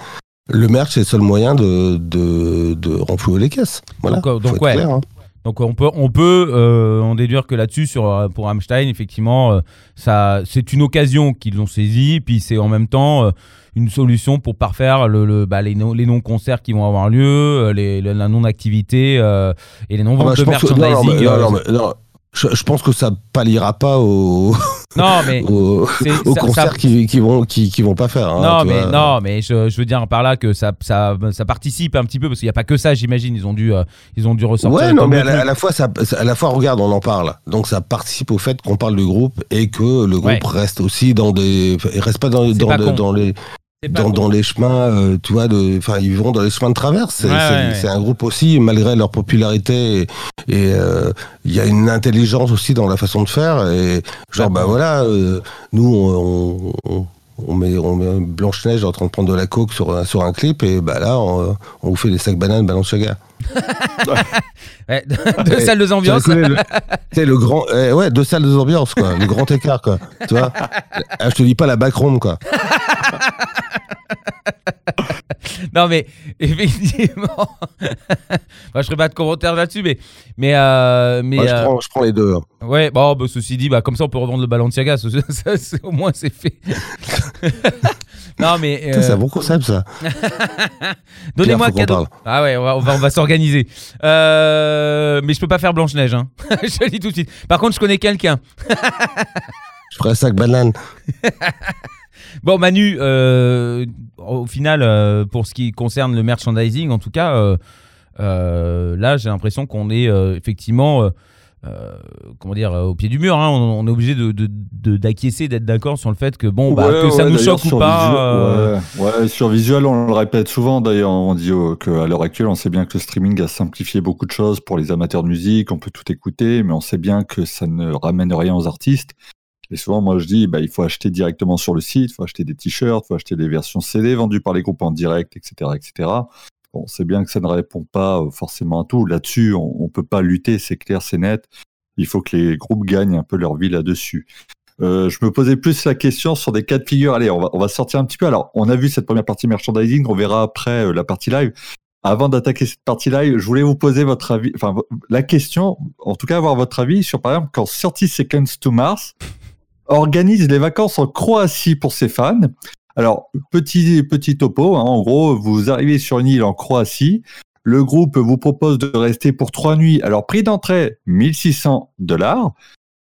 le merch c'est le seul moyen de, de, de renflouer les caisses voilà Donc, euh, donc, ouais. clair, hein. Donc on peut, on peut euh, en déduire que là-dessus, sur, euh, pour Rammstein, effectivement, euh, ça, c'est une occasion qu'ils ont saisie, puis c'est en même temps euh, une solution pour parfaire le, le- bah, les, non- les non-concerts qui vont avoir lieu, les, le- la non-activité et les Ah bah, non-ventes de pense que- non, non, merchandising. mais- non, je, je pense que ça palliera pas aux, non, mais aux, ça- concerts ça- qui, qui vont qui, qui vont pas faire. hein, non, mais non, mais je, je veux dire par là que ça, ça, ça participe un petit peu parce qu'il n'y a pas que ça, j'imagine. Ils ont dû, euh, ils ont dû ressortir. Ouais, non, mais à la, trucs. à la fois, ça, à la fois, regarde, on en parle. Donc, ça participe au fait qu'on parle du groupe et que le groupe Ouais. reste aussi dans des, il reste pas dans, pas de- dans les, dans, dans les chemins, euh, tu vois, de, enfin, ils vont dans les chemins de traverse. C'est Ouais, c'est- ouais, ouais. c'est un groupe aussi, malgré leur popularité, et euh, il y a une intelligence aussi dans la façon de faire. Et genre, Ouais. bah voilà, euh, nous, on, on, on met, on met Blanche Neige en train de prendre de la coke sur un, sur un clip, et bah là, on, on vous fait des sacs bananes Balenciaga. Ouais, deux salles de ambiance. Tu sais, le, le grand, eh ouais, deux salles, deux ambiances, quoi. Le grand écart, quoi. Tu vois? Ah, Je te dis pas la backroom, quoi. Non, mais effectivement, Moi, je ferai pas de commentaires là-dessus, mais mais euh, mais je, euh, prends, je prends les deux. hein. ouais, bon, bah, ceci dit, bah comme ça, on peut revendre le Balenciaga. Ça, ça, au moins, c'est fait. non, mais euh, C'est un bon concept, ça. donnez-moi un cadeau. Ah ouais, on va, on va, on va s'organiser. Euh, mais je peux pas faire Blanche Neige. Hein. je le dis tout de suite. Par contre, je connais quelqu'un. Je ferai un sac banane. Bon, Manu, euh, au final, euh, pour ce qui concerne le merchandising, en tout cas, euh, là, j'ai l'impression qu'on est effectivement, comment dire, au pied du mur. hein. On, on est obligé de, d'acquiescer, d'être d'accord sur le fait que bon, bah, Ouais, que ça nous choque ou pas. Ouais, sur Visual, on le répète souvent d'ailleurs. On dit qu'à l'heure actuelle, on sait bien que le streaming a simplifié beaucoup de choses pour les amateurs de musique. On peut tout écouter, mais on sait bien que ça ne ramène rien aux artistes. Et souvent, moi, je dis, bah, il faut acheter directement sur le site, il faut acheter des t-shirts, il faut acheter des versions CD vendues par les groupes en direct, etc., etc. Bon, on sait bien que ça ne répond pas euh, forcément à tout. Là-dessus, on, on peut pas lutter, c'est clair, c'est net. Il faut que les groupes gagnent un peu leur vie là-dessus. Euh, je me posais plus la question sur des cas de figure. Allez, on va, on va sortir un petit peu. Alors, on a vu cette première partie merchandising, on verra après euh, la partie live. Avant d'attaquer cette partie live, je voulais vous poser votre avis, enfin la question, en tout cas avoir votre avis sur par exemple quand 30 Seconds to Mars organise les vacances en Croatie pour ses fans. Alors, petit, petit topo, hein, en gros, vous arrivez sur une île en Croatie, le groupe vous propose de rester pour trois nuits. Alors, prix d'entrée, 1600 dollars.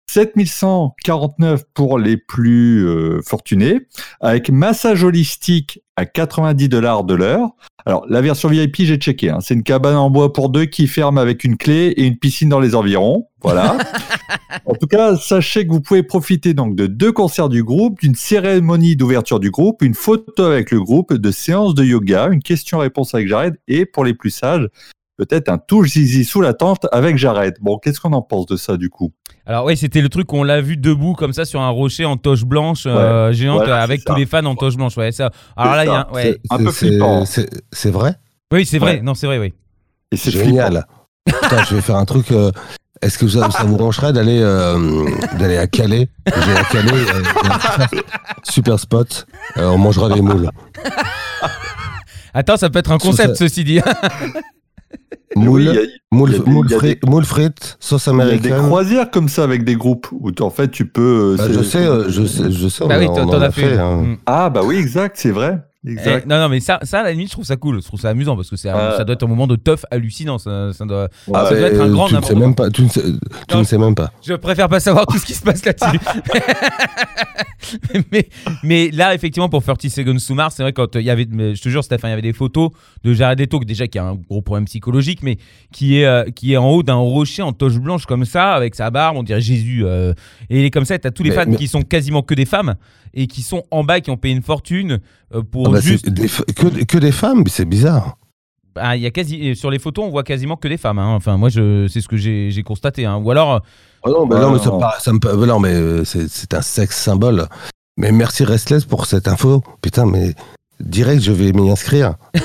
7149 pour les plus euh, fortunés, avec massage holistique à 90 dollars de l'heure. Alors, la version VIP, j'ai checké. hein. C'est une cabane en bois pour deux qui ferme avec une clé et une piscine dans les environs. Voilà. en tout cas, sachez que vous pouvez profiter donc de deux concerts du groupe, d'une cérémonie d'ouverture du groupe, une photo avec le groupe, de séances de yoga, une question-réponse avec Jared et pour les plus sages, peut-être un touche zizi sous la tente avec Jared. Bon, qu'est-ce qu'on en pense de ça du coup? Alors oui, c'était le truc qu'on l'a vu debout comme ça sur un rocher en toche blanche euh, géante voilà, avec tous ça. les fans en toche blanche. Ouais, ça. Alors là, il y a un- ouais. Un C'est- peu c'est- flippant. C'est c'est vrai? Oui, c'est vrai. Ouais. Non, c'est vrai, oui. Et c'est. Génial. Putain, je vais faire un truc. euh, Est-ce que ça, ça vous brancherait d'aller euh, d'aller à Calais? J'ai à Calais, euh, super spot. Euh, on mangera des moules. Attends, ça peut être un concept, ça- ceci dit. Moules, Oui, a des- frites, frites, sauce Il y a des américaine. croisières comme ça avec des groupes où en fait tu peux. euh, Bah, je sais, euh, je sais, je sais. on bah oui, en- t'en on t'en en a fait. hein. Mm. Ah bah oui, exact, c'est vrai. Eh, non, non, mais ça, ça, à la limite, je trouve ça cool. Je trouve ça amusant parce que c'est un- Ouais. ça doit être un moment de teuf hallucinant. Ça, ça doit... Ouais. ça doit être un Euh, grand tu ne sais même pas. Tu ne sais, tu Non. ne sais même pas. Je préfère pas savoir tout ce qui se passe là-dessus. mais, mais là, effectivement, pour 30 Seconds to Mars, c'est vrai quand il y avait, je te jure, Stéphane, il y avait des photos de Jared Leto, déjà qui a un gros problème psychologique, mais qui est, euh, qui est en haut d'un rocher en toche blanche comme ça, avec sa barbe, on dirait Jésus. euh, et il est comme ça, t'as tous les Mais- fans mais- qui sont quasiment que des femmes et qui sont en bas, qui ont payé une fortune euh, pour Ah bah, juste. des que, que des femmes, c'est bizarre. Ah, y a quasi, sur les photos, on voit quasiment que des femmes. hein. Enfin, moi, je, c'est ce que j'ai, constaté. hein. Ou alors, Oh non, mais, Ouais, non, mais ça, non. me paraît- ça me paraît- non, mais euh, c'est c'est un sexe symbole. Mais merci Restless pour cette info. Putain, mais direct, je vais m'y inscrire.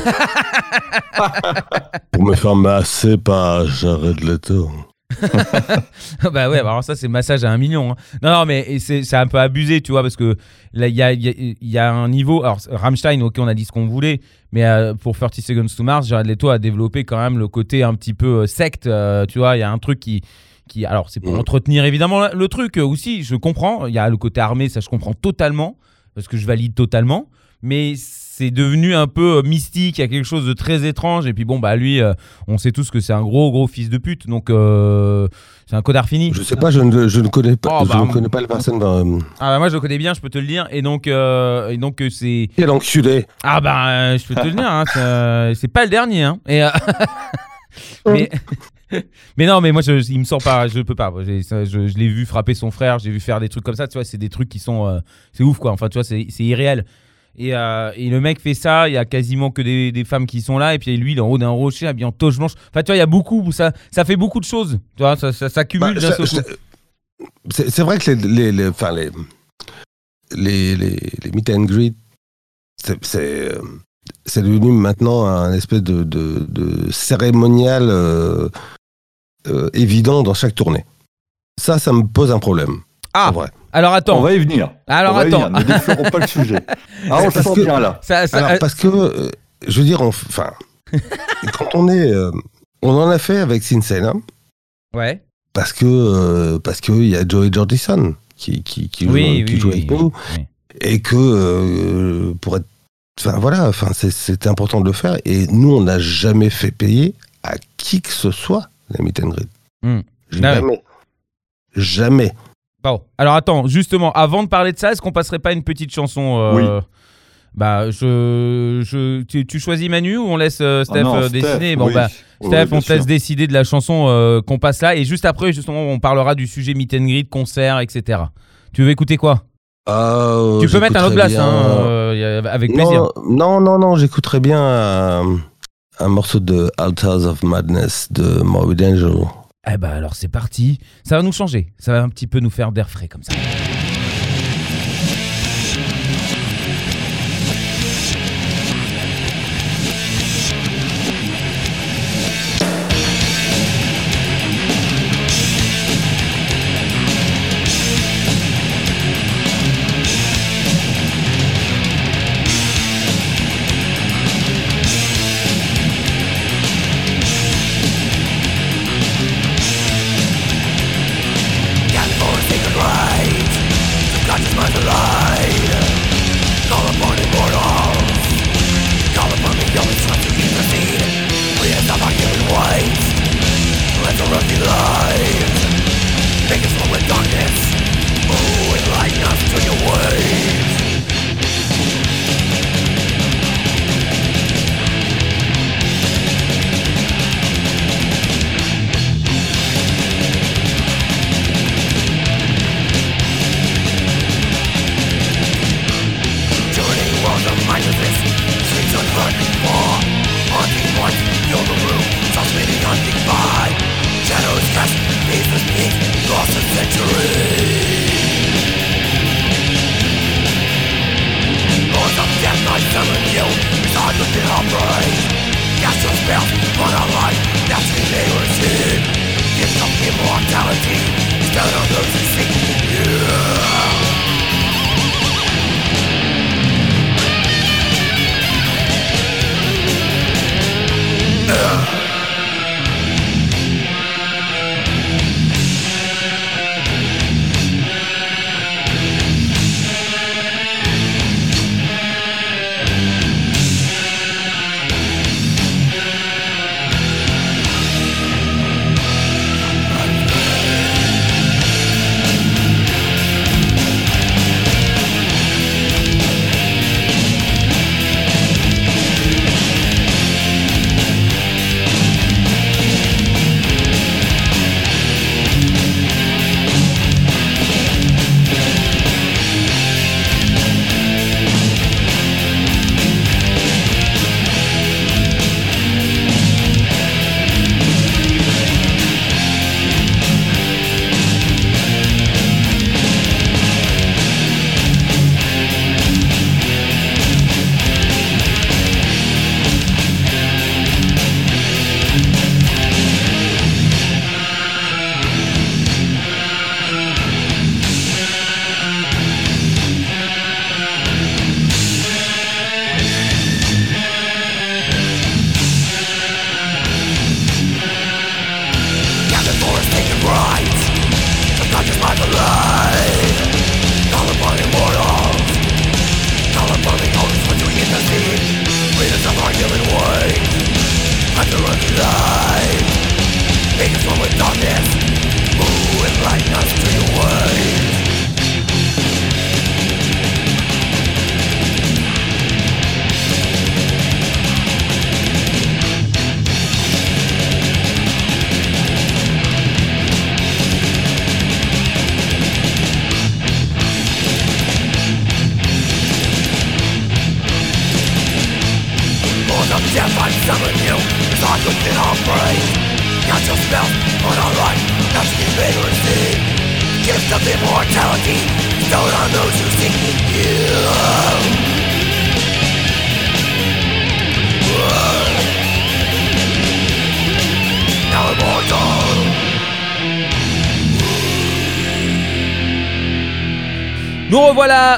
pour me faire masser par Jared Leto. bah ouais, bah alors ça c'est massage à un million. hein. Non, non, mais c'est un peu abusé, tu vois, parce que là il y a, y, a, y a un niveau. Alors Rammstein, ok, on a dit ce qu'on voulait, mais euh, pour 30 Seconds to Mars, Jared Leto a développé quand même le côté un petit peu euh, secte, euh, tu vois, il y a un truc qui. qui alors c'est pour Mhm. entretenir évidemment le- truc aussi, je comprends. Il y a le côté armé, ça je comprends totalement, parce que je valide totalement, mais c'est devenu un peu euh, mystique, il y a quelque chose de très étrange, et puis bon, bah lui, euh, on sait tous que c'est un gros gros fils de pute, donc euh, c'est un codard fini. Je sais pas, je ne, je ne connais pas, Oh, je bah, ne connais pas la personne. euh, Ah bah moi je le connais bien, je peux te le dire. Et donc, euh, et donc c'est Quel enculé ah bah je peux te le dire, hein, c'est, pas le dernier. Hein. Et, mais mais non, mais moi je, il me sort pas, je peux pas. Je, je l'ai vu frapper son frère, j'ai vu faire des trucs comme ça. Tu vois, c'est des trucs qui sont, euh, c'est ouf quoi. Enfin tu vois, c'est, c'est irréel. Et, euh, et le mec fait ça, il y a quasiment que des, des femmes qui sont là, et puis lui il est en haut d'un rocher habillé en toge blanche. Enfin tu vois, il y a beaucoup, ça, ça fait beaucoup de choses. Tu vois, ça, ça, s'accumule Bah, d'un ça- seul coup. ça- C'est vrai que les, les, les, enfin, les, les, meet and greet, c'est- devenu maintenant un espèce de, de, de cérémonial euh, euh, évident dans chaque tournée. Ça, ça me pose un problème. Ah, vrai. Alors attends. On va y venir. Alors On attends. venir. Ne déflorons pas le sujet. Ah, on Parce sent que- bien là. Ça- ça- Alors, euh, parce que, euh, je veux dire, on- enfin, quand on est, euh, on en a fait avec Sinsane, hein, ouais. parce que, euh, parce que il y a Joey Jordison qui, qui, qui joue, Oui, qui oui, joue oui, avec oui. nous. Oui. et que euh, pour être enfin voilà enfin c'est- important de le faire et nous on n'a jamais fait payer à qui que ce soit la meet and greet Hmm. jamais Ah ouais. jamais Bon, alors attends, justement, avant de parler de ça, est-ce qu'on passerait pas une petite chanson euh, Bah, je, je, tu, tu choisis Manu ou on laisse euh, Steph Ah non, euh, Steph, décider Bon, oui. bah, Oui, Steph, on te laisse sûr. décider de la chanson euh, qu'on passe là. Et juste après, justement, on parlera du sujet meet and greet, concert, etc. Tu veux écouter quoi? Ah, Tu peux mettre un autre blast, hein, euh, avec plaisir. non non non, non j'écouterais bien un, un morceau de Altars of Madness de Morbid Angel Eh bah, alors c'est parti. Ça va nous changer. Ça va un petit peu nous faire d'air frais comme ça.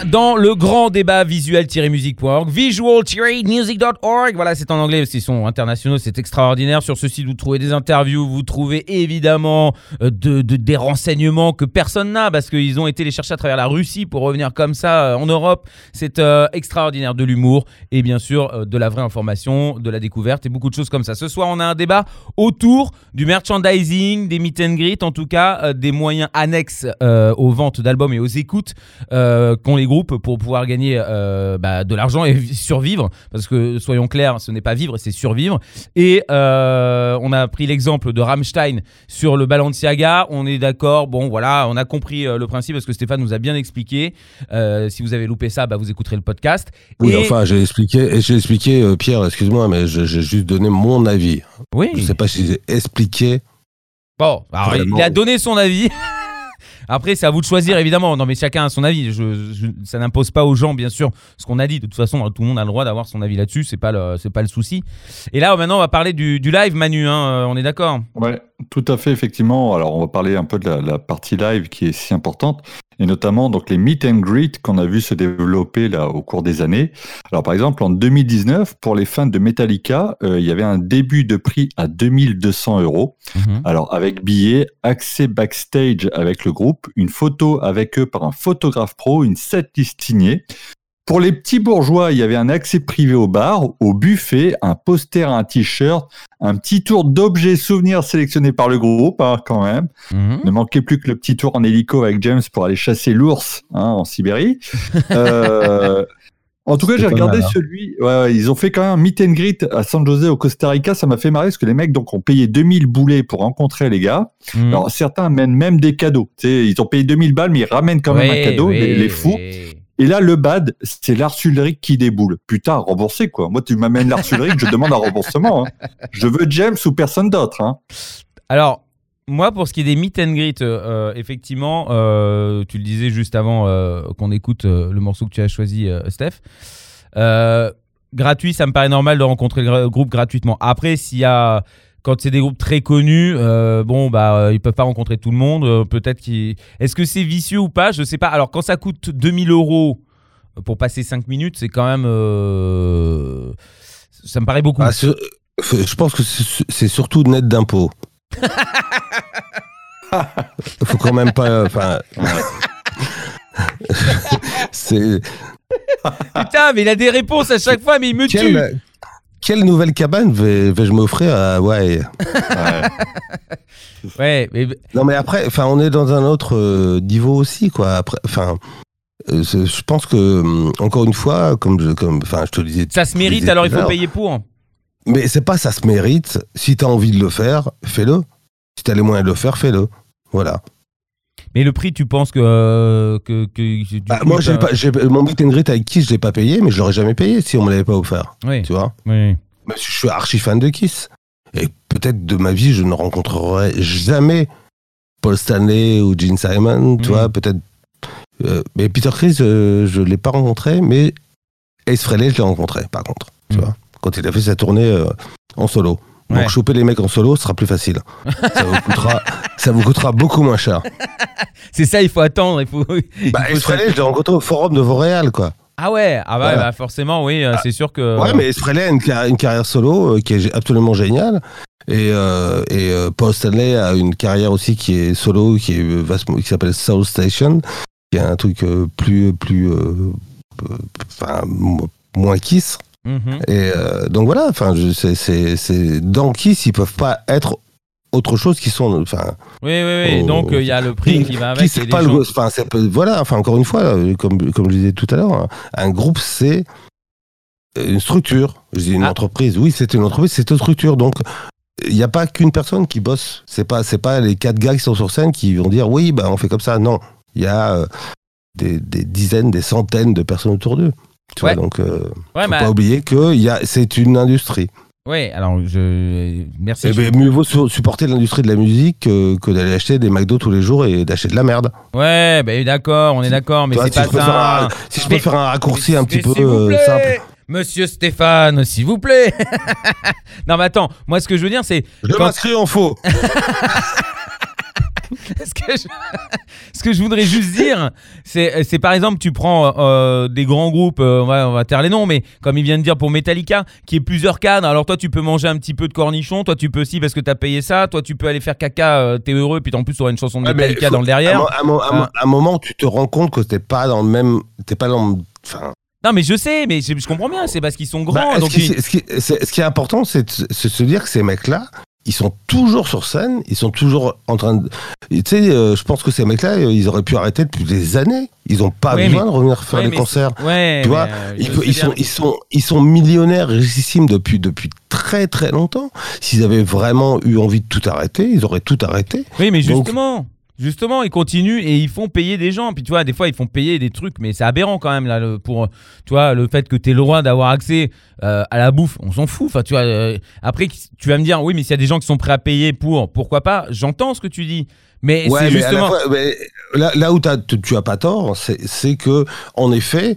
Dans le grand débat visuel-music.org, visual-music.org. Voilà, c'est en anglais parce qu'ils sont internationaux, c'est extraordinaire. Sur ce site, vous trouvez des interviews, vous trouvez évidemment euh, de, de- des renseignements que personne n'a parce qu'ils ont été les chercher à travers la Russie pour revenir comme ça euh, en Europe. C'est euh, extraordinaire, de l'humour et bien sûr de la vraie information, de la découverte et beaucoup de choses comme ça. Ce soir, on a un débat autour du merchandising, des meet and greet, en tout cas des moyens annexes aux ventes d'albums et aux écoutes qu'ont les groupes pour pouvoir gagner euh, bah, de l'argent et survivre. Parce que soyons clairs, ce n'est pas vivre, c'est survivre. Et euh, on a pris l'exemple de Rammstein sur le Balenciaga. On est d'accord, bon voilà, on a compris euh, le principe parce que Stéphane nous a bien expliqué. Si vous avez loupé ça, bah, vous écouterez le podcast. Oui, Et- enfin, j'ai expliqué, et j'ai expliqué, Pierre, excuse-moi, mais j'ai juste donné mon avis. oui. Je sais pas si j'ai expliqué. Bon, alors, il a donné son avis. Après, c'est à vous de choisir, évidemment. Non, mais chacun a son avis. Je, je- ça n'impose pas aux gens, bien sûr, ce qu'on a dit. De toute façon, tout le monde a le droit d'avoir son avis là-dessus. C'est pas le, c'est pas le souci. Et là, maintenant, on va parler du, du live, Manu. hein, euh, on est d'accord? Ouais, tout à fait, effectivement. Alors, on va parler un peu de la, la partie live qui est si importante, et notamment donc les meet and greet qu'on a vu se développer là au cours des années. Alors, par exemple, en 2019, pour les fans de Metallica, euh, il y avait un début de prix à 2200 euros. Alors, avec billets, accès backstage avec le groupe, une photo avec eux par un photographe pro, une setlist signée. Pour les petits bourgeois, il y avait un accès privé au bar, au buffet, un poster, un t-shirt, un petit tour d'objets souvenirs sélectionnés par le groupe, hein, quand même. Mhm. Ne manquait plus que le petit tour en hélico avec James pour aller chasser l'ours hein, en Sibérie. Euh, en tout cas, j'ai regardé mal, hein. celui. Ouais, ouais, ils ont fait quand même un meet and greet à San José au Costa Rica. Ça m'a fait marrer parce que les mecs donc ont payé 2000 boulets pour rencontrer les gars. Mhm. Alors certains amènent même des cadeaux. Tu sais, ils ont payé 2000 balles, mais ils ramènent quand même Oui, un cadeau, oui, les, les fous. oui. Et là, le bad, c'est l'arsulerie qui déboule. Putain, remboursé quoi. Moi, tu m'amènes l'arsulerie, je demande un remboursement. hein. Je veux James ou personne d'autre. Hein. Alors, moi, pour ce qui est des meet and greet, euh, effectivement, euh, tu le disais juste avant euh, qu'on écoute euh, le morceau que tu as choisi, euh, Steph. Euh, gratuit, ça me paraît normal de rencontrer le groupe gratuitement. Après, s'il y a. Quand c'est des groupes très connus, euh, bon, bah, euh, ils peuvent pas rencontrer tout le monde. euh, Peut-être qu'ils. Est-ce que c'est vicieux ou pas? Je sais pas. Alors, quand ça coûte 2000 euros pour passer 5 minutes, c'est quand même. euh, Ça me paraît beaucoup. Ah, ce- je pense que c'est c'est surtout net d'impôts. Faut quand même pas. Enfin. c'est Putain, mais il a des réponses à chaque fois, mais il me tue. Quelle nouvelle cabane vais- vais-je m'offrir à Hawaï? Ouais, mais Non mais après, enfin, on est dans un autre euh, niveau aussi, quoi. Après, enfin, euh, je pense que hum, encore une fois, comme je, comme, enfin, je te le disais. ça se mérite, alors il faut payer pour. Mais c'est pas ça se mérite. Si t'as envie de le faire, fais-le. Si t'as les moyens de le faire, fais-le. Voilà. Mais le prix, tu penses que. euh, que, que du Bah, coup, moi, j'ai pas, j'ai, mon meet and greet avec Kiss, je l'ai pas payé, mais je l'aurais jamais payé si on me l'avait pas offert. Oui, Tu vois. oui. Même si je suis archi fan de Kiss. Et peut-être de ma vie, je ne rencontrerai jamais Paul Stanley ou Gene Simon, tu vois, peut-être. Euh, mais Peter Chris, euh, je ne l'ai pas rencontré, mais Ace Frehley, je l'ai rencontré, par contre. Tu Mhm. vois, quand il a fait sa tournée en solo. Donc, Ouais. choper les mecs en solo sera plus facile. ça, vous coûtera, ça vous coûtera beaucoup moins cher. C'est ça, il faut attendre. Il faut... il Bah, faut je l'ai rencontré au forum de Vauréal, quoi. Ah ouais, ah bah, bah, forcément, oui, euh, c'est sûr que. Ouais, mais Ace Frehley a une, carrière- une carrière solo euh, qui est absolument géniale. Et, euh, et euh, Paul Stanley a une carrière aussi qui est solo, qui est qui s'appelle Soul Station, qui est un truc euh, plus plus enfin mo- moins Kiss. Mhm. Et euh, donc voilà, enfin c'est c'est c'est dans Kiss ils peuvent pas être autre chose qui sont enfin Oui, oui, oui. Oh. Donc, euh, il y a le prix qui va avec. Les pas le enfin voilà enfin encore une fois euh, comme comme je disais tout à l'heure un, un groupe c'est une structure je dis une Ah. entreprise oui c'est une entreprise c'est une structure donc il n'y a pas qu'une personne qui bosse c'est pas c'est pas les quatre gars qui sont sur scène qui vont dire oui bah on fait comme ça non il y a des, des dizaines des centaines de personnes autour d'eux tu Ouais. vois donc euh, Ouais, faut bah, pas oublier que il y a c'est une industrie Ouais, alors je. Merci. Eh ben, mieux vaut su- supporter l'industrie de la musique que, que d'aller acheter des McDo tous les jours et d'acheter de la merde. Ouais, bah, d'accord, on est d'accord, mais Toi, c'est si pas je ça. un- si je Mais- peux faire un raccourci un petit peu euh, simple. Monsieur Stéphane, s'il vous plaît. non, mais attends, moi ce que je veux dire, c'est. Je quand- m'inscris en faux. ce, que je... ce que je voudrais juste dire, c'est, par exemple, tu prends euh, des grands groupes, euh, on, va, on va taire les noms, mais comme il vient de dire pour Metallica, qui est plusieurs cadres. Alors toi, tu peux manger un petit peu de cornichon, toi, tu peux aussi parce que t'as payé ça, toi, tu peux aller faire caca, euh, t'es heureux, puis en plus, tu auras une chanson de Ouais, Metallica faut- dans le derrière. À un, mo- à un mo- à un moment, tu te rends compte que t'es pas dans le même. T'es pas dans. le- Enfin, Non, mais je sais, mais je, je comprends bien, c'est parce qu'ils sont grands. bah, donc ce, qui, ils- ce qui- c'est- ce qui est important, c'est de se- c'est de se dire que ces mecs-là, ils sont toujours sur scène, ils sont toujours en train de. Tu sais, euh, je pense que ces mecs-là, euh, ils auraient pu arrêter depuis des années. Ils ont pas Ouais, besoin mais- de revenir faire Ouais, des concerts. Ouais, Tu vois, euh, Ils, sont, ils, sont, ils sont millionnaires, richissimes depuis, depuis très très longtemps. S'ils avaient vraiment eu envie de tout arrêter, ils auraient tout arrêté. Oui, mais Donc- justement, ils continuent et ils font payer des gens. Puis tu vois, des fois, ils font payer des trucs, mais c'est aberrant quand même là le- pour, tu vois, le fait que tu aies le droit d'avoir accès euh, à la bouffe. On s'en fout. Enfin, tu vois. euh, après, tu vas me dire, oui, mais s'il y a des gens qui sont prêts à payer pour, pourquoi pas? J'entends ce que tu dis, mais Ouais, c'est justement. fois- mais là, là où tu, tu as pas tort, c'est que en effet,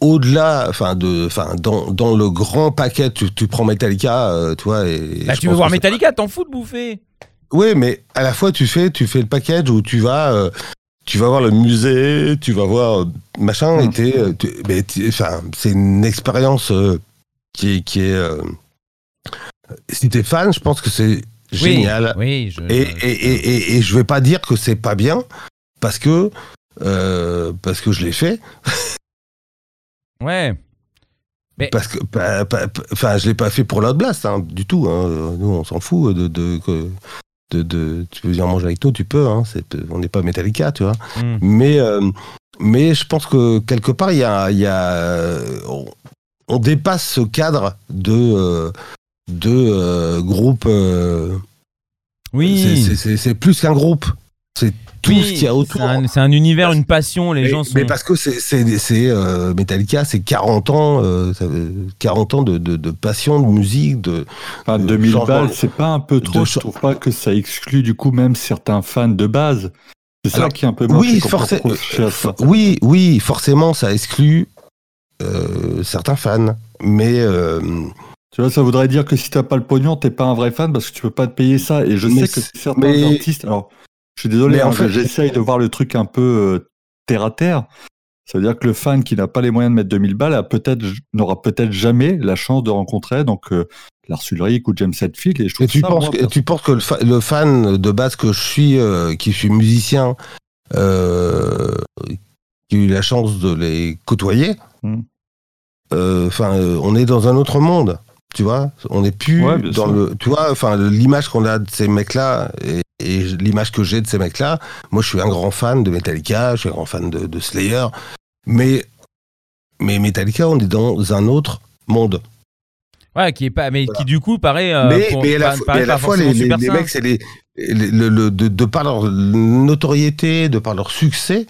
au-delà, enfin de, enfin dans, dans le grand paquet, tu, tu prends Metallica, euh, tu vois. Et Bah, tu veux voir Metallica, t'en fous de bouffer Oui, mais à la fois tu fais, tu fais le package où tu vas, euh, tu vas voir le musée, tu vas voir euh, machin, et Mm. euh, tu- mais t'es- enfin, c'est une expérience euh, qui est, qui est. euh, si t'es fan, je pense que c'est génial. Oui, je. Et, et, et, et, et je vais pas dire que c'est pas bien parce que parce que je l'ai fait Ouais. Mais- parce que pas- pas- pas- enfin je l'ai pas fait pour l'autre blast hein, du tout hein. nous on s'en fout de de, de de tu veux venir manger avec nous tu peux hein. c'est on n'est pas Metallica tu vois Hmm. mais euh, mais je pense que quelque part il y a il y a euh, on, on dépasse ce cadre de euh, de euh, groupe euh, Oui. c'est- c'est- c'est c'est plus qu'un groupe c'est tout Oui, ce qu'il y a autour C'est un, c'est un univers, une passion. Les mais, gens sont. mais parce que c'est c'est c'est, euh, Metallica, c'est 40 ans, euh, ça veut- 40 ans de, de, de passion, de musique, de. Enfin, de 2000 changement. balles, c'est pas un peu trop. Je trouve pas que ça exclut du coup même certains fans de base. C'est ça qui est un peu oui, c'est qu'on peut forcé- reprocher à ça. oui, oui, forcément, ça exclut euh, certains fans, mais euh, Tu vois, ça voudrait dire que si t'as pas le pognon, t'es pas un vrai fan parce que tu peux pas te payer ça. Et je Mais sais que c'est- certains mais- artistes. Alors, je suis désolé, Mais en hein, fait- j'essaye de voir le truc un peu euh, terre à terre. Ça veut dire que le fan qui n'a pas les moyens de mettre 2000 balles a peut-être n'aura peut-être jamais la chance de rencontrer donc euh, Lars Ulrich ou James Hetfield. Et je trouve et tu ça, penses moi, que tu penses que le, fa- le fan de base que je suis, euh, qui suis musicien, euh, qui a eu la chance de les côtoyer, Hmm. euh, enfin, euh, on est dans un autre monde. Tu vois, on n'est plus Ouais, dans sûr. le. Tu vois, enfin, l'image qu'on a de ces mecs-là et, et l'image que j'ai de ces mecs-là. Moi, je suis un grand fan de Metallica, je suis un grand fan de, de Slayer, mais mais Metallica, on est dans un autre monde. Ouais, qui est pas, mais qui du coup paraît. euh, mais, pour- mais à la, paraît mais à la pas fois, les, mecs, c'est les, les- le- le- de, de par leur notoriété, de par leur succès,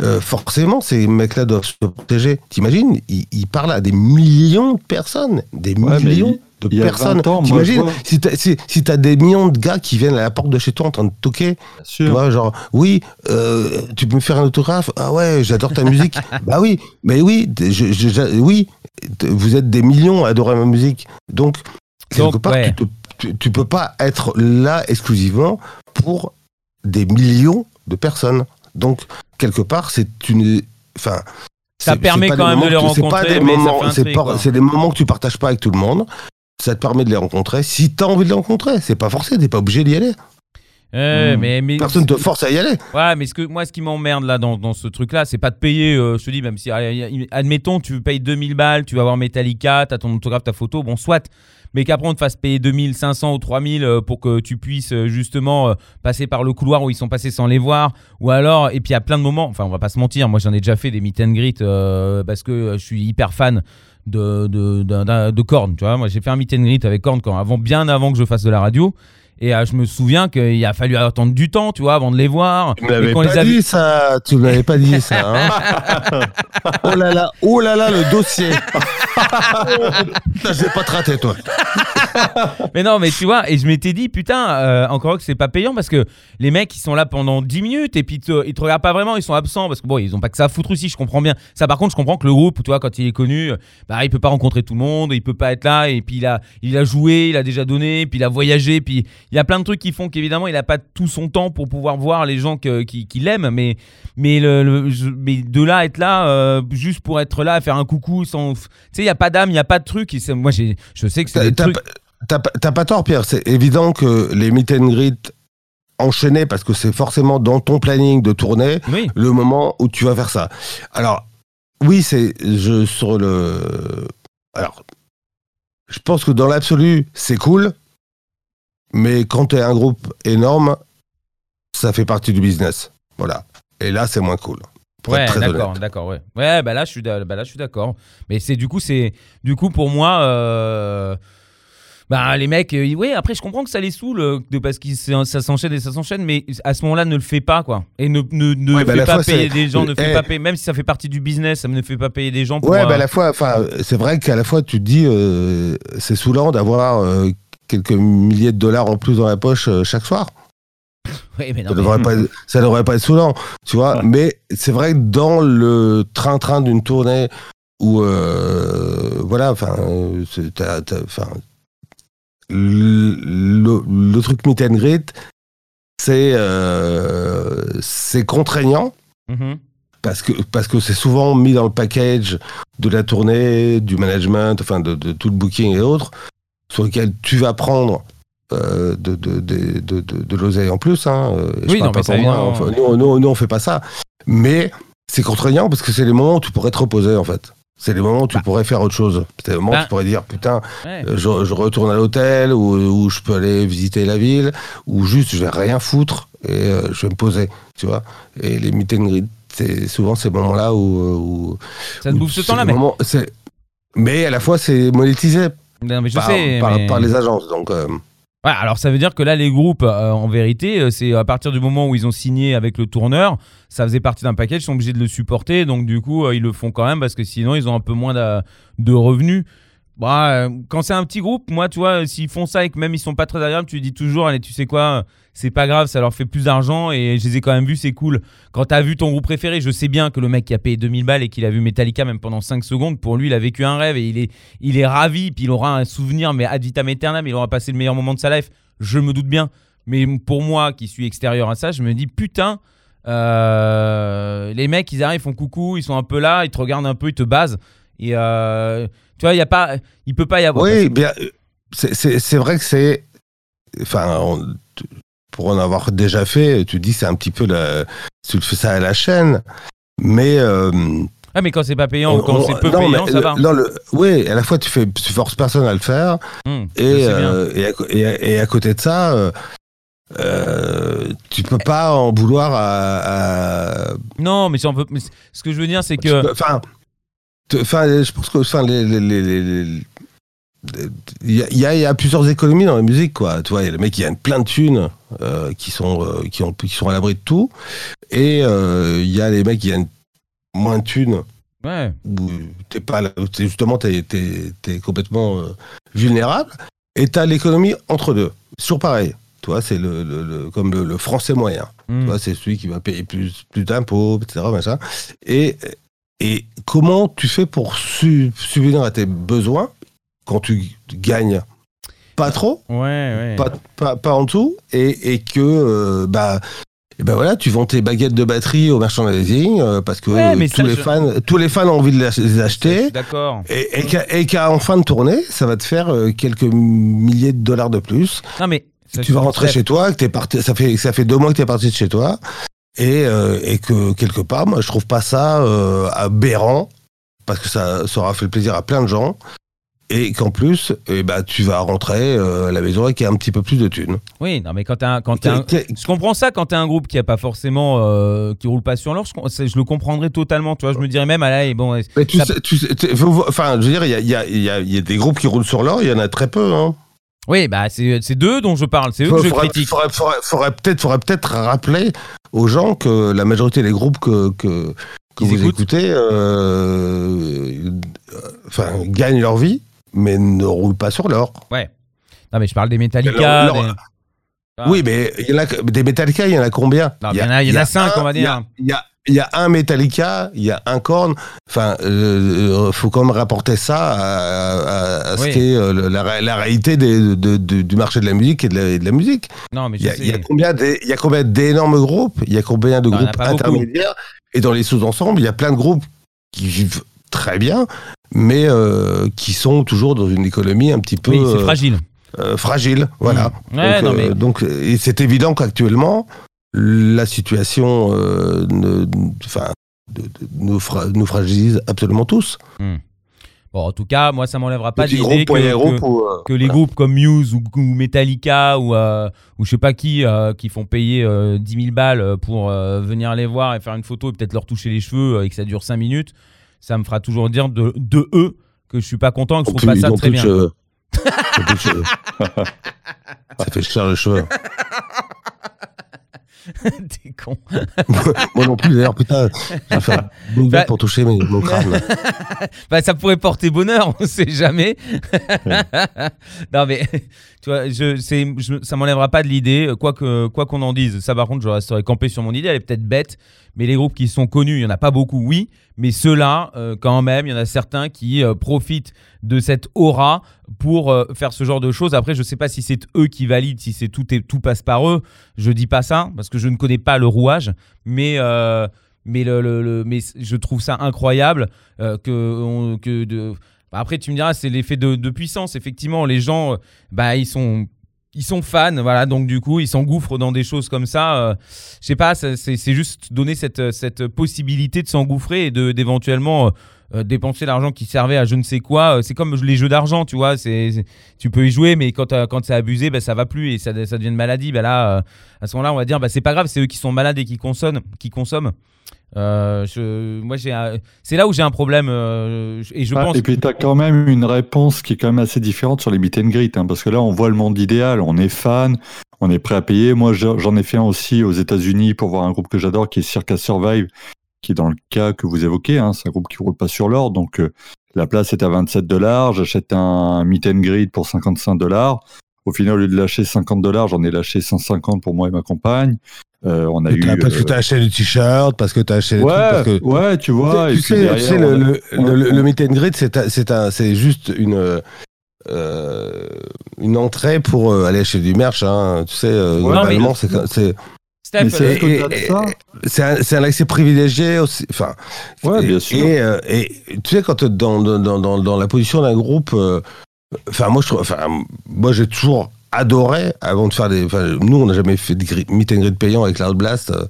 euh, forcément, ces mecs-là doivent se protéger. T'imagines ils, ils parlent à des millions de personnes, des Ouais, millions de il personnes. 20 ans, moi, T'imagines si t'as si, si t'as des millions de gars qui viennent à la porte de chez toi en train de toquer, Bien tu vois, genre, oui, euh, tu peux me faire un autographe? Ah ouais, j'adore ta musique. bah oui, mais oui, je, je- je- oui, vous êtes des millions à adorer ma musique. Donc, quelque Donc, part, ouais. tu, te- tu, tu peux pas être là exclusivement pour des millions de personnes. Donc, quelque part, c'est une. Enfin. Ça permet quand même de les rencontrer, c'est des moments que tu partages pas avec tout le monde. Ça te permet de les rencontrer. Si tu as envie de les rencontrer, c'est pas forcé, t'es pas obligé d'y aller. Euh, Hmm. mais, mais Personne te force à y aller. Ouais, mais ce que, moi, ce qui m'emmerde là dans, dans ce truc-là, c'est pas de payer. euh, je te dis, même si, allez, admettons, tu payes 2000 balles, tu vas voir Metallica, t'as ton autographe, ta photo, bon, soit. Mais qu'après, on te fasse payer 2500 ou 3000 euh, pour que tu puisses euh, justement euh, passer par le couloir où ils sont passés sans les voir. Ou alors, et puis à plein de moments, enfin, on va pas se mentir, moi j'en ai déjà fait des meet and greet euh, parce que je suis hyper fan de, de, d'un- de Korn. Tu vois, moi j'ai fait un meet and greet avec Korn quand, avant, bien avant que je fasse de la radio. Et euh, je me souviens qu'il a fallu attendre du temps, tu vois, avant de les voir. Tu m'avais pas a dit ça, tu m'avais pas dit ça. hein. oh là là, oh là là, le dossier. Vais pas te rater, toi. Mais non, mais tu vois, et je m'étais dit, putain, euh, encore que c'est pas payant parce que les mecs, ils sont là pendant 10 minutes et puis ils te, ils te regardent pas vraiment, ils sont absents parce que bon, ils ont pas que ça à foutre aussi, je comprends bien. Ça, par contre, je comprends que le groupe, tu vois, quand il est connu, bah, il peut pas rencontrer tout le monde, il peut pas être là et puis il a, il a joué, il a déjà donné, puis il a voyagé, puis il y a plein de trucs qui font qu'évidemment, il a pas tout son temps pour pouvoir voir les gens que- qui, qui l'aiment, mais, mais, le, mais de là, être là, euh, juste pour être là, faire un coucou sans. Tu sais, il y a pas d'âme, il y a pas de truc. et moi, je sais que c'est des trucs. T'as pas- tort, Pierre. C'est évident que les meet and greet enchaînés, parce que c'est forcément dans ton planning de tournée, Oui. le moment où tu vas faire ça. Alors, oui, c'est je sur le. Alors, je pense que dans l'absolu, c'est cool, mais quand tu es un groupe énorme, ça fait partie du business. Voilà. Et là, c'est moins cool. Pour Ouais, d'accord, d'accord, ouais. Ouais, bah là, je suis, d'a- bah là, je suis d'accord. Mais c'est du coup, c'est du coup pour moi. euh, Bah, les mecs, euh, oui, après, je comprends que ça les saoule, euh, de, parce que ça s'enchaîne et ça s'enchaîne, mais à ce moment-là, ne le fais pas, quoi. Et ne, ne, ne Ouais, bah, fais la pas fois, payer des gens, ne fais Eh. pas payer, même si ça fait partie du business, ça ne fait pas payer des gens pour. Ouais, euh, bah à la fois, enfin, c'est vrai qu'à la fois, tu te dis, euh, c'est saoulant d'avoir quelques milliers de dollars en plus dans la poche chaque soir. ouais, mais non, Ça mais- devrait, pas, être- ça devrait pas être saoulant, tu vois. Ouais. Mais c'est vrai que dans le train-train d'une tournée où, voilà, enfin, euh, c'est- t'as- t'as- enfin, le, truc meet and greet, c'est euh, c'est contraignant Mhm. parce que parce que c'est souvent mis dans le package de la tournée, du management, enfin de, de tout le booking et autres, sur lequel tu vas prendre euh, de, de, de, de, l'oseille en plus. Hein. euh, je Oui, non, pas pour moi, enfin, nous, nous, on fait pas ça. Mais c'est contraignant parce que c'est les moments où tu pourrais te reposer en fait. C'est les moments où tu Bah. pourrais faire autre chose. C'est les moments où Bah. tu pourrais dire putain, Ouais. euh, je, je retourne à l'hôtel ou, ou je peux aller visiter la ville ou juste je vais rien foutre et euh, je vais me poser, tu vois. Et les meet and greet, c'est souvent ces moments-là où, euh, où Ça te bouffe ce temps-là, mais. mais à la fois c'est monétisé Non, mais je par, sais. par- mais- par les agences. Donc euh, Ouais, alors ça veut dire que là, les groupes, euh, en vérité, euh, c'est à partir du moment où ils ont signé avec le tourneur, ça faisait partie d'un package, ils sont obligés de le supporter, donc du coup, euh, ils le font quand même parce que sinon, ils ont un peu moins de, revenus. Bah, quand c'est un petit groupe, moi, tu vois, s'ils font ça et que même ils sont pas très agréables, tu dis toujours, allez, tu sais quoi, c'est pas grave, ça leur fait plus d'argent et je les ai quand même vus, c'est cool. Quand t'as vu ton groupe préféré, je sais bien que le mec qui a payé 2000 balles et qu'il a vu Metallica même pendant 5 secondes, pour lui, il a vécu un rêve et il est, il est ravi, puis il aura un souvenir, mais ad vitam aeternam, il aura passé le meilleur moment de sa life. Je me doute bien. Mais pour moi, qui suis extérieur à ça, je me dis putain, euh, les mecs, ils arrivent, ils font coucou, ils sont un peu là, ils te regardent un peu, ils te basent. Et euh, tu vois, il y a pas, il peut pas y avoir. oui, bien, c'est- vrai que c'est, enfin, on- pour en avoir déjà fait, tu dis c'est un petit peu la, tu fais ça à la chaîne, mais euh, Ah, mais quand c'est pas payant ou quand on- c'est peu non, payant, ça le- va. non, le- oui, à la fois tu fais, tu forces personne à le faire, je et, euh, et, à, et à- et à côté de ça, euh, euh, tu peux pas en vouloir à, à- Non, mais si on peut- mais ce que je veux dire, c'est que. enfin, je pense que, enfin, les- il y, a- y y plusieurs économies dans la musique, quoi. Tu vois, il y a les mecs qui gagnent plein de thunes, euh, qui sont, euh, qui ont, qui sont à l'abri de tout, et euh, il y a les mecs qui gagnent moins de thunes, Ouais. où t'es pas, justement, t'es, t'es, t'es complètement vulnérable, et t'as l'économie entre deux. Toujours pareil. Tu vois, c'est le, le- le- comme le, le français moyen. Tu vois, c'est celui qui va payer plus, plus d'impôts, etc. Machin. Et, et comment tu fais pour su- subvenir à tes besoins quand tu gagnes pas trop, Ouais, ouais. pas, pas, pas en dessous, et, et que euh, bah, et ben voilà, tu vends tes baguettes de batterie au merchandising euh, parce que Ouais, tous, les je- fans, tous les fans ont envie de les acheter. d'accord. Et, et qu'à en fin de tournée, ça va te faire euh, quelques milliers de dollars de plus Non, mais. tu vas rentrer chez toi, que parti, ça fait ça fait deux mois que t'es parti de chez toi, et, euh, et que quelque part, moi, je trouve pas ça aberrant parce que ça, ça aura fait le plaisir à plein de gens, et qu'en plus, eh ben, tu vas rentrer euh, à la maison avec un petit peu plus de thunes. Oui, non, mais quand un- quand t'as un- Je comprends ça quand t'es un groupe qui a pas forcément euh, qui roule pas sur l'or, je, le comprendrais totalement. Tu vois, je me dirais même, allez, bon, Mais tu ça- sais, tu sais- enfin, je veux dire, il y a, y, a, y, a, y a des groupes qui roulent sur l'or, il y en a très peu. Hein. oui, bah c'est d'eux dont je parle, c'est eux que je critique. faudrait- faudrait- faudrait peut-être rappeler aux gens que la majorité des groupes que, que, que Qu'ils vous écoutent. écoutez euh, euh, enfin, gagnent leur vie, mais ne roulent pas sur l'or. Ouais. Non, mais je parle des Metallica. Des- Ah. Oui, mais il y en a des Metallica, il y en a combien il y en a- il y en a cinq, un- on va il dire. Il y a, il y a un Metallica, il y a un Korn. Enfin, euh, euh, faut quand même rapporter ça à, à- à ce qu'est euh, la, ré- la réalité des- de- de- du marché de la musique et de la, et de la musique. Non, mais Il je y a, il combien il d'énormes groupes Il y a combien de Non, il groupes beaucoup. intermédiaires Et dans les sous-ensembles, il y a plein de groupes qui vivent très bien, mais euh, qui sont toujours dans une économie un petit peu Oui, c'est euh, fragile. euh, fragile. Voilà. Mmh. Ouais, donc, mais- euh, donc, c'est évident qu'actuellement, la situation euh, ne- enfin, de- de- nous, fra- nous fragilise absolument tous. Bon, en tout cas, moi, ça m'enlèvera pas l'idée que, que- euh, les groupes comme Muse ou, ou Metallica ou, euh, ou je sais pas qui, euh, qui font payer euh, 10 000 balles pour euh, venir les voir et faire une photo et peut-être leur toucher les cheveux euh, et que ça dure 5 minutes, ça me fera toujours dire de, de eux que je suis pas content et que je trouve pas ça très bien. cheveux. Cheveux. Ça fait cher les cheveux. T'es con. Moi non plus, d'ailleurs, putain, je vais faire une Bah- pour toucher mes- mon crâne. Bah, ça pourrait porter bonheur, on sait jamais. non, mais tu vois, je, je- ça m'enlèvera pas de l'idée, quoi, que, quoi qu'on en dise. Ça, par contre, je resterai campé sur mon idée. Elle est peut-être bête, mais les groupes qui sont connus, il y en a pas beaucoup, oui. Mais ceux-là, euh, quand même, il y en a certains qui euh, profitent de cette aura pour euh, faire ce genre de choses. Après, je sais pas si c'est eux qui valident, si c'est tout, tout passe par eux. Je dis pas ça parce que je ne connais pas le rouage, mais. mais, le, le- mais je trouve ça incroyable que, que bah, après tu me diras c'est l'effet de, de puissance effectivement les gens bah ils sont ils sont fans voilà donc du coup ils s'engouffrent dans des choses comme ça euh, je sais pas c'est juste donner cette, cette possibilité de s'engouffrer et d'éventuellement euh, euh, dépenser l'argent qui servait à je ne sais quoi c'est comme les jeux d'argent tu vois c'est tu peux y jouer mais quand quand c'est abusé bah, ça va plus et ça, devient une maladie bah là à ce moment-là on va dire bah c'est pas grave c'est eux qui sont malades et qui consomment qui consomment euh, je, moi, j'ai, c'est là où j'ai un problème euh, et je Ah, pense. Et puis tu as quand même une réponse qui est quand même assez différente sur les meet and greet, hein, parce que là on voit le monde idéal, on est fan, on est prêt à payer. Moi je- j'en ai fait un aussi aux États-Unis pour voir un groupe que j'adore qui est Circa Survive, qui est dans le cas que vous évoquez, hein, c'est un groupe qui roule pas sur l'or, donc euh, la place est à 27 dollars, j'achète un meet and greet pour 55 dollars. Au final, au lieu de lâcher 50 dollars, j'en ai lâché 150 pour moi et ma compagne. Euh, on a eu. Parce que euh, t'as acheté des t-shirts, parce que t'as acheté des ouais, trucs, parce que ouais, tu vois. tu et puis sais, tu derrière, sais, le, a- le, le, le meet and greet, c'est un- c'est un- c'est juste une euh, une entrée pour euh, aller acheter du merch. Hein. Tu sais, euh, Ouais, mais- c'est c'est euh, et- un, c'est un accès privilégié aussi. Enfin, Ouais, et- bien sûr. Et, euh, et tu sais, quand dans, dans, dans, dans la position d'un groupe, euh, enfin, moi, je trouve, enfin, moi, j'ai toujours adoré avant de faire des. Nous, on n'a jamais fait de meet and greet payant avec Cloud Blast. euh,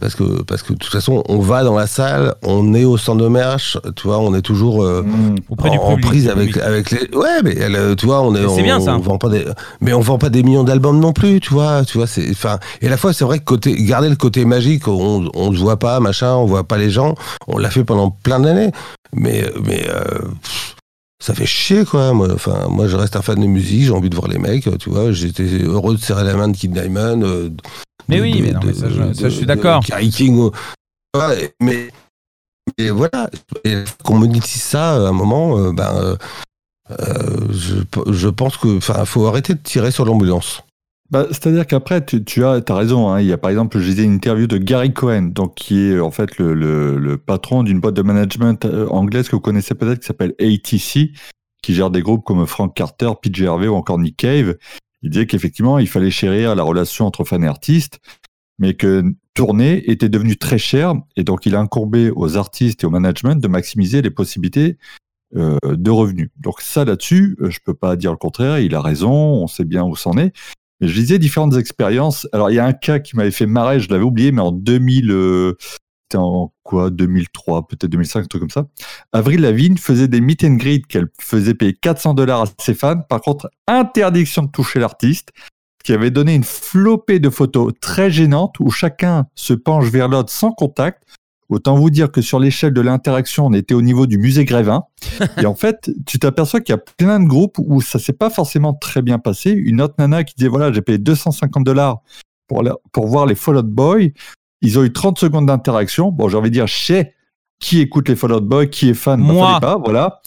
parce que, parce que de toute façon, on va dans la salle, on est au stand de merch, tu vois, on est toujours euh, Mm. auprès en, du en public, prise avec, avec les. Ouais, mais elle, euh, tu vois, on est. C'est bien, ça. On vend pas des, mais on vend pas des millions d'albums non plus, tu vois. Tu vois, c'est. Et à la fois, c'est vrai que côté, garder le côté magique, on, on se voit pas, machin, on voit pas les gens. On l'a fait pendant plein d'années, mais, euh, ça fait chier quoi. Moi, enfin, moi, je reste un fan de musique. J'ai envie de voir les mecs. Tu vois, j'étais heureux de serrer la main de Kid Diamond. euh, Mais de- oui, de- mais non, mais de- ça, je- de- ça, je suis d'accord. King. Ouais, mais, mais voilà, qu'on monétise ça à un moment, euh, ben, euh, euh, je, je pense que, enfin, faut arrêter de tirer sur l'ambulance. Bah, C'est-à-dire qu'après, tu, as, as raison. hein. Il y a par exemple, je disais une interview de Gary Cohen, donc qui est en fait le, patron d'une boîte de management euh, anglaise que vous connaissez peut-être, qui s'appelle ATC, qui gère des groupes comme Frank Carter, PJ Harvey ou encore Nick Cave. Il disait qu'effectivement, il fallait chérir la relation entre fans et artistes, mais que tourner était devenu très cher, et donc il a incombé aux artistes et au management de maximiser les possibilités euh, de revenus. Donc ça là-dessus, euh, je peux pas dire le contraire, il a raison, on sait bien où c'en est. Je disais différentes expériences. Alors il y a un cas qui m'avait fait marrer, je l'avais oublié, mais en 2000, euh, c'était en quoi 2003, peut-être 2005, un truc comme ça. Avril Lavigne faisait des meet and greet qu'elle faisait payer 400 dollars à ses fans. Par contre, interdiction de toucher l'artiste, qui avait donné une flopée de photos très gênantes où chacun se penche vers l'autre sans contact. Autant vous dire que sur l'échelle de l'interaction, on était au niveau du musée Grévin. Et en fait, tu t'aperçois qu'il y a plein de groupes où ça s'est pas forcément très bien passé. Une autre nana qui disait voilà, j'ai payé 250 dollars pour, la- pour voir les Fall Out Boy. Ils ont eu 30 secondes d'interaction. Bon, j'ai envie de dire, chez qui écoute les Fall Out Boy, qui est fan, bah, Moi. fallait pas, voilà.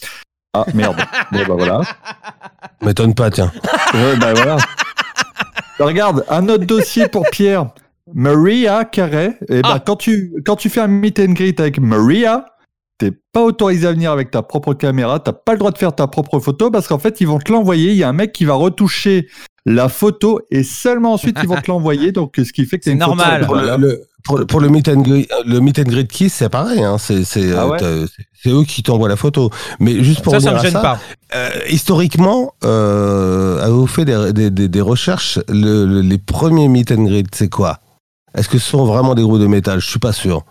Ah merde. bon bah voilà. M'étonne pas, tiens. Ouais, bah voilà. Bah, regarde, un autre dossier pour Pierre. Maria Carré. Et bah Ah. quand tu quand tu fais un meet and greet avec Maria, t'es pas autorisé à venir avec ta propre caméra. T'as pas le droit de faire ta propre photo parce qu'en fait ils vont te l'envoyer. Il y a un mec qui va retoucher la photo et seulement ensuite ils vont te l'envoyer. Donc ce qui fait que C'est photo normal. le, voilà. le- pour, le- pour le meet and greet, le meet and greet kiss, c'est pareil. Hein. C'est Ah euh, ouais c'est- eux qui t'envoient la photo. Mais juste pour Ça, ça me gêne ça, pas. euh, historiquement, euh, avez-vous fait des, des, des- des recherches le- le- Les premiers meet and greet, c'est quoi? Est-ce que ce sont vraiment des groupes de métal? Je suis pas sûr.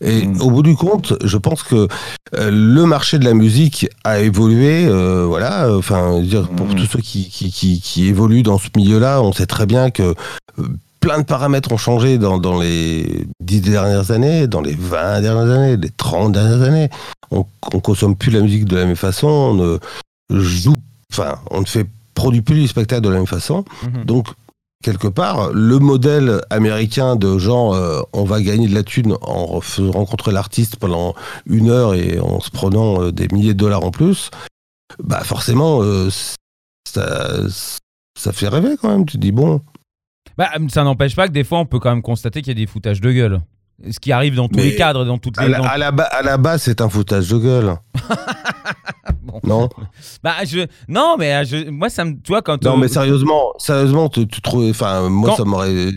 Et Mm. au bout du compte, je pense que euh, le marché de la musique a évolué. euh, voilà, euh, enfin, dire pour Mm. tous ceux qui, qui, qui, qui évoluent dans ce milieu-là, on sait très bien que euh, plein de paramètres ont changé dans, dans les dix dernières années, dans les 20 dernières années, les 30 dernières années. On, on consomme plus la musique de la même façon, on ne joue, enfin, on ne fait produit plus les spectacles de la même façon. Mhm. Donc, quelque part, le modèle américain de genre, euh, on va gagner de la thune en rencontrer l'artiste pendant une heure et en se prenant euh, des milliers de dollars en plus, bah forcément, euh, ça, ça fait rêver quand même. Tu te dis, bon, Bah, ça n'empêche pas que des fois, on peut quand même constater qu'il y a des foutages de gueule. Ce qui arrive dans tous Mais les cadres, dans toutes à les. la, dans- à la, à la base, c'est un foutage de gueule. Bon. Non Bah, je... Non, mais euh, je... moi, ça me. Tu vois, quand. Non, euh, mais sérieusement, sérieusement, tu, tu trouves. Enfin, moi, Quand- ça m'aurait.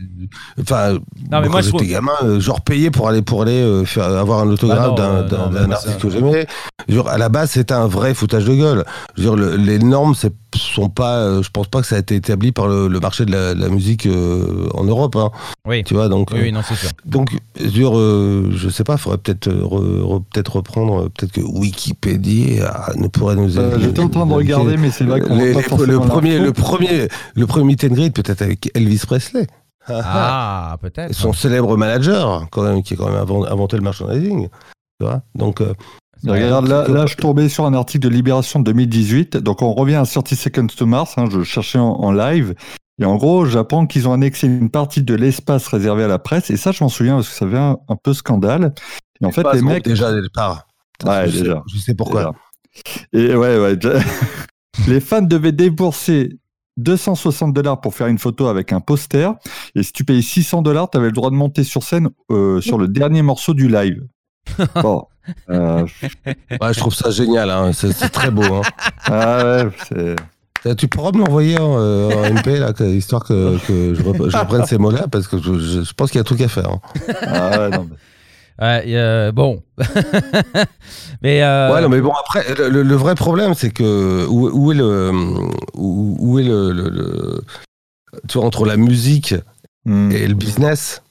Enfin, Non, mais quand moi, j'étais trouve- gamin, euh, genre payé pour aller pour aller euh, faire avoir un autographe Bah non, d'un artiste que j'aimais. Genre, à la base, c'était un vrai foutage de gueule. Je veux dire, le- les normes, c'est sont pas. euh, je pense pas que ça a été établi par le, le marché de la, la musique euh, en Europe. Hein, Oui. tu vois, donc. Oui, euh, oui, non, c'est sûr. donc, dire, euh, je sais pas, faudrait peut-être euh, re- re- peut-être reprendre, euh, peut-être que Wikipédia ah, ne pourrait nous. Euh, J'étais en train de regarder, mais c'est vrai qu'on le forcément premier, le premier, le premier meet and greet peut-être avec Elvis Presley, Ah, peut-être. son célèbre manager, quand même, qui a quand même invent- inventé le merchandising. Tu vois Donc, euh. Regarde, là, là, je tombais sur un article de Libération de 2018. Donc, on revient à 30 Seconds to Mars. hein, je cherchais en, en live. Et en gros, j'apprends qu'ils ont annexé une partie de l'espace réservé à la presse. Et ça, je m'en souviens parce que ça avait un, un peu scandale. Et en fait, les mecs. déjà dès le départ. Ouais, je, sais, déjà. je sais pourquoi. Déjà. Et ouais, ouais. déjà- les fans devaient débourser 260 dollars pour faire une photo avec un poster. Et si tu payais 600 dollars, tu avais le droit de monter sur scène euh, sur le dernier morceau du live. Bon. Euh, Ouais, je trouve ça génial, hein, c'est très beau. Hein. ah ouais, c'est. Tu pourras me l'envoyer en, euh, en MP, là, que- histoire que, que je, rep- je reprenne ces mots-là, parce que je, je- je pense qu'il y a un truc à faire. hein. Ah ouais, non, mais- Ouais, euh, bon. mais. euh, Ouais, non, mais bon, après, le, le- le vrai problème, c'est que où, où est le. Où, où est le, le- le- Tu vois, entre la musique Hmm. et le business,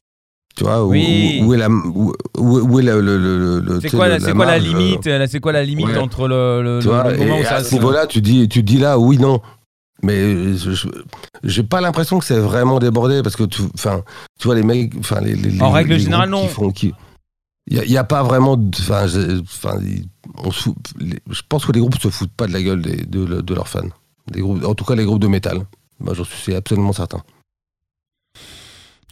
tu vois, où, Oui. où, où est la. Où, est le. le, le- le- tu C'est quoi, la, c'est quoi la marge, limite euh, C'est quoi la limite Ouais. entre le, le, Tu vois, le moment et où ça à ce niveau-là, tu dis, tu dis là, oui, non. Mais je- je- j'ai pas l'impression que c'est vraiment débordé parce que tu, enfin, tu vois les mecs, enfin les, les- En les- règle les générale, non. Qui font, qui, il y, a- pas vraiment, enfin, je- pense que les groupes se foutent pas de la gueule des- de, de leurs fans. Des groupes, en tout cas les groupes de métal. Moi, j'en suis absolument certain.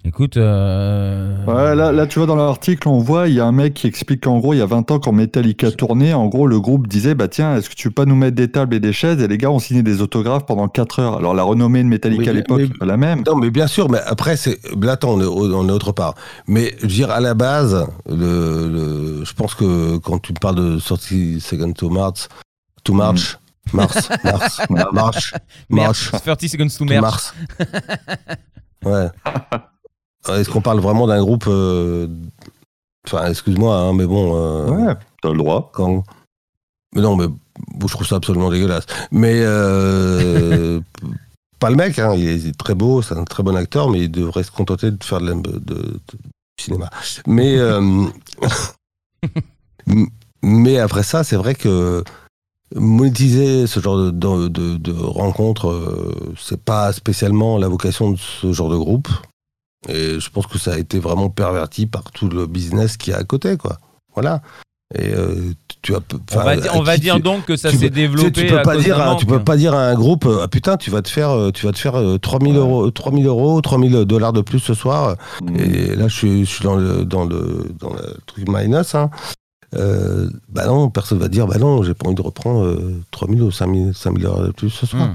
Écoute. euh, Ouais, là, là, tu vois, dans l'article, on voit, il y a un mec qui explique qu'en gros, il y a 20 ans, quand Metallica tournait, en gros, le groupe disait, bah tiens, est-ce que tu veux pas nous mettre des tables et des chaises? Et les gars ont signé des autographes pendant 4 heures. Alors, la renommée de Metallica Mais- à l'époque mais- n'est pas la même. Non, mais bien sûr, mais après, c'est là, attends, on est, on est autre part. Mais je veux dire, à la base, le, le- je pense que quand tu parles de sortie Second to Mars, to March, Mars, Mars, March, March, Merch. 30 seconds to to merch. Mars. Ouais. Euh, Est-ce qu'on parle vraiment d'un groupe euh, Enfin, excuse-moi, hein, mais bon. euh, Ouais, t'as le droit. quand... Mais non, mais bon, je trouve ça absolument dégueulasse. Mais euh, pas le mec, hein, il est très beau, c'est un très bon acteur, mais il devrait se contenter de faire de, de- de- cinéma. Mais, euh, mais après ça, c'est vrai que monétiser ce genre de, de, de- de rencontres, euh, c'est pas spécialement la vocation de ce genre de groupe. Et je pense que ça a été vraiment perverti par tout le business qu'il y a à côté, quoi. Voilà. Et euh, tu as. On va, dire, on va dire donc que ça s'est peux- tu sais, développé. tu peux à pas dire, à- tu peux pas dire à un groupe, euh, ah putain, tu vas te faire, euh, tu vas te faire euh, 3000 Ouais. euros, 3000 euros, 3000 dollars de plus ce soir. Hmm. Et là, je suis, je suis dans le, dans le, dans le truc minus. Hein. euh, bah non, personne va dire, bah non, j'ai pas envie de reprendre euh, 3000 ou 5000, 5000 heures de plus ce soir. Hmm.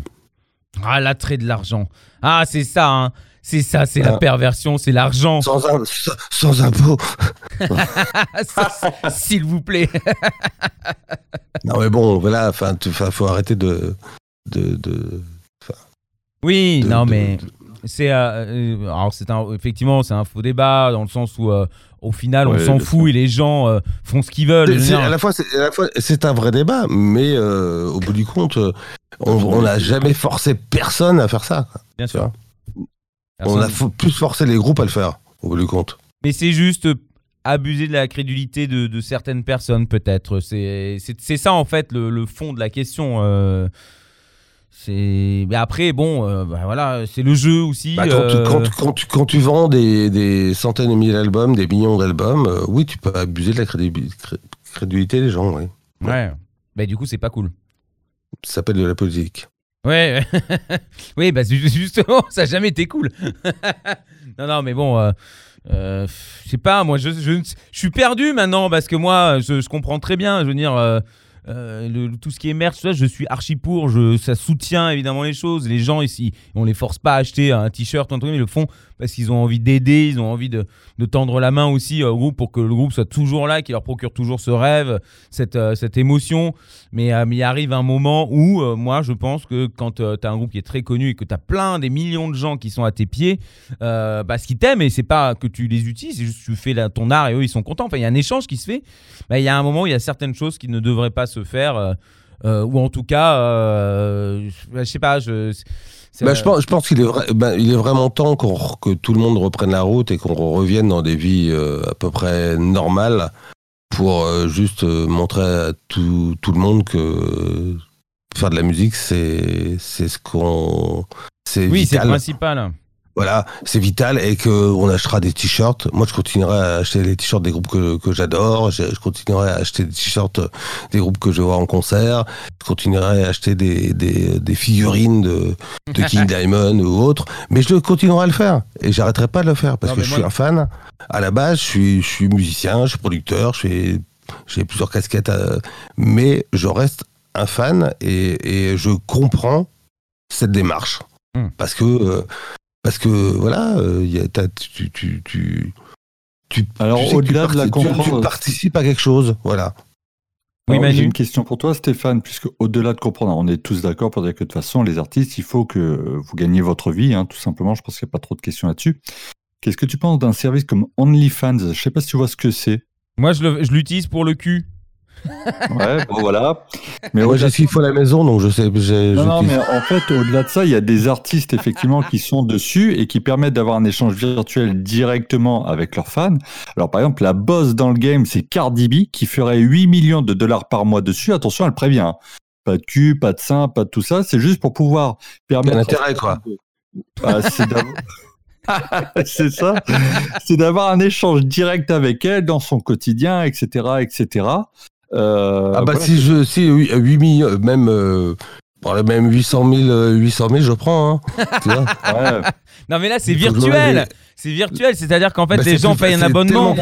Ah, l'attrait de l'argent. Ah, c'est ça, hein. C'est ça, c'est la Ah. perversion, c'est l'argent. Sans, im- sans, sans impôt. Ça, S'il vous plaît. Non mais bon, voilà, enfin, faut arrêter de, de, de, Oui, de- non, de- mais c'est. euh, euh, alors, c'est un, effectivement, c'est un faux débat dans le sens où, euh, au final, on Ouais, s'en fout et les gens euh, font ce qu'ils veulent. À la fois, c'est un vrai débat, mais au bout du compte, on on n'a jamais forcé personne à faire ça. Bien sûr. On a fo- plus forcé les groupes à le faire, au bout du compte. Mais c'est juste euh, abuser de la crédulité de, de certaines personnes, peut-être. C'est ça, en fait, le, le fond de la question. euh, c'est après, bon, euh, bah, voilà, c'est le jeu aussi. Bah, quand, tu, euh, quand, quand tu, quand tu vends des, des centaines de milliers d'albums, des millions d'albums, euh, oui, tu peux abuser de la crédulité des gens, oui. Ouais. Bah, du coup, c'est pas cool. Ça s'appelle de la politique. Ouais, oui, bah ju- justement, ça n'a jamais été cool. non, non, mais bon, euh, euh, je sais pas, moi, je, je, suis perdu maintenant parce que moi, je, je comprends très bien. Je veux dire, euh, euh, tout ce qui est ça, je suis archi pour. Je, ça soutient évidemment les choses. Les gens ici, on les force pas à acheter un t-shirt, ils le font parce qu'ils ont envie d'aider, ils ont envie de, tendre la main aussi au groupe pour que le groupe soit toujours là, qui leur procure toujours ce rêve, cette, euh, cette émotion. Mais, euh, il arrive un moment où, euh, moi, je pense que quand tu as un groupe qui est très connu et que tu as plein des millions de gens qui sont à tes pieds, euh, bah, ce qu'ils t'aiment, et c'est pas que tu les utilises, c'est juste que tu fais ton art et eux, ils sont contents. Enfin, il y a un échange qui se fait. Il y a un moment où il y a certaines choses qui ne devraient pas se faire, euh, euh, ou en tout cas, euh, je, je sais pas, je. Bah, je pense, je pense qu'il est, bah, il est vraiment temps re- que tout le monde reprenne la route et qu'on revienne dans des vies euh, à peu près normales pour juste montrer à tout, tout le monde que faire de la musique, c'est ce qu'on. C'est oui, c'est le principal. Voilà, c'est vital et que on achètera des t-shirts. Moi, je continuerai à acheter les t-shirts des groupes que, que j'adore. Je, je continuerai à acheter des t-shirts des groupes que je vois en concert. Je continuerai à acheter des, des, des figurines de, de King Diamond ou autres. Mais je continuerai à le faire et j'arrêterai pas de le faire parce Non, que je moi- suis un fan. À la base, je suis, je suis musicien, je suis producteur, je j'ai plusieurs casquettes, à- mais je reste un fan et, et je comprends cette démarche Hmm. parce que euh, parce que voilà, euh, y a, t'as- tu, tu, tu, tu, Alors, au-delà de la tu- comprendre- tu participes à quelque chose, voilà. Oui. J'ai une question pour toi, Stéphane, puisque au-delà de comprendre, on est tous d'accord pour dire que de toute façon, les artistes, il faut que vous gagniez votre vie, hein, tout simplement. Je pense qu'il n'y a pas trop de questions là-dessus. Qu'est-ce que tu penses d'un service comme OnlyFans? Je sais pas si tu vois ce que c'est. Moi, je l'utilise pour le cul. Ouais, bon voilà. Mais Moi, j'ai qu'il faut à la maison, donc je sais. Non, mais en fait, au-delà de ça, il y a des artistes effectivement qui sont dessus et qui permettent d'avoir un échange virtuel directement avec leurs fans. Alors, par exemple, la boss dans le game, c'est Cardi B qui ferait 8 millions de dollars par mois dessus. Attention, elle prévient. hein. Pas de cul, pas de sein, pas de tout ça. C'est juste pour pouvoir permettre. Un intérêt, quoi. Ah, c'est d'avoir- c'est ça. C'est d'avoir un échange direct avec elle dans son quotidien, etc., etc. Euh, ah bah voilà. si je si 8 millions, même euh, même 800 000, euh, 800 000, je prends. Hein, tu vois Ouais. Non, mais là, c'est virtuel. C'est virtuel, c'est-à-dire qu'en fait, Bah, les gens plus- payent un abonnement.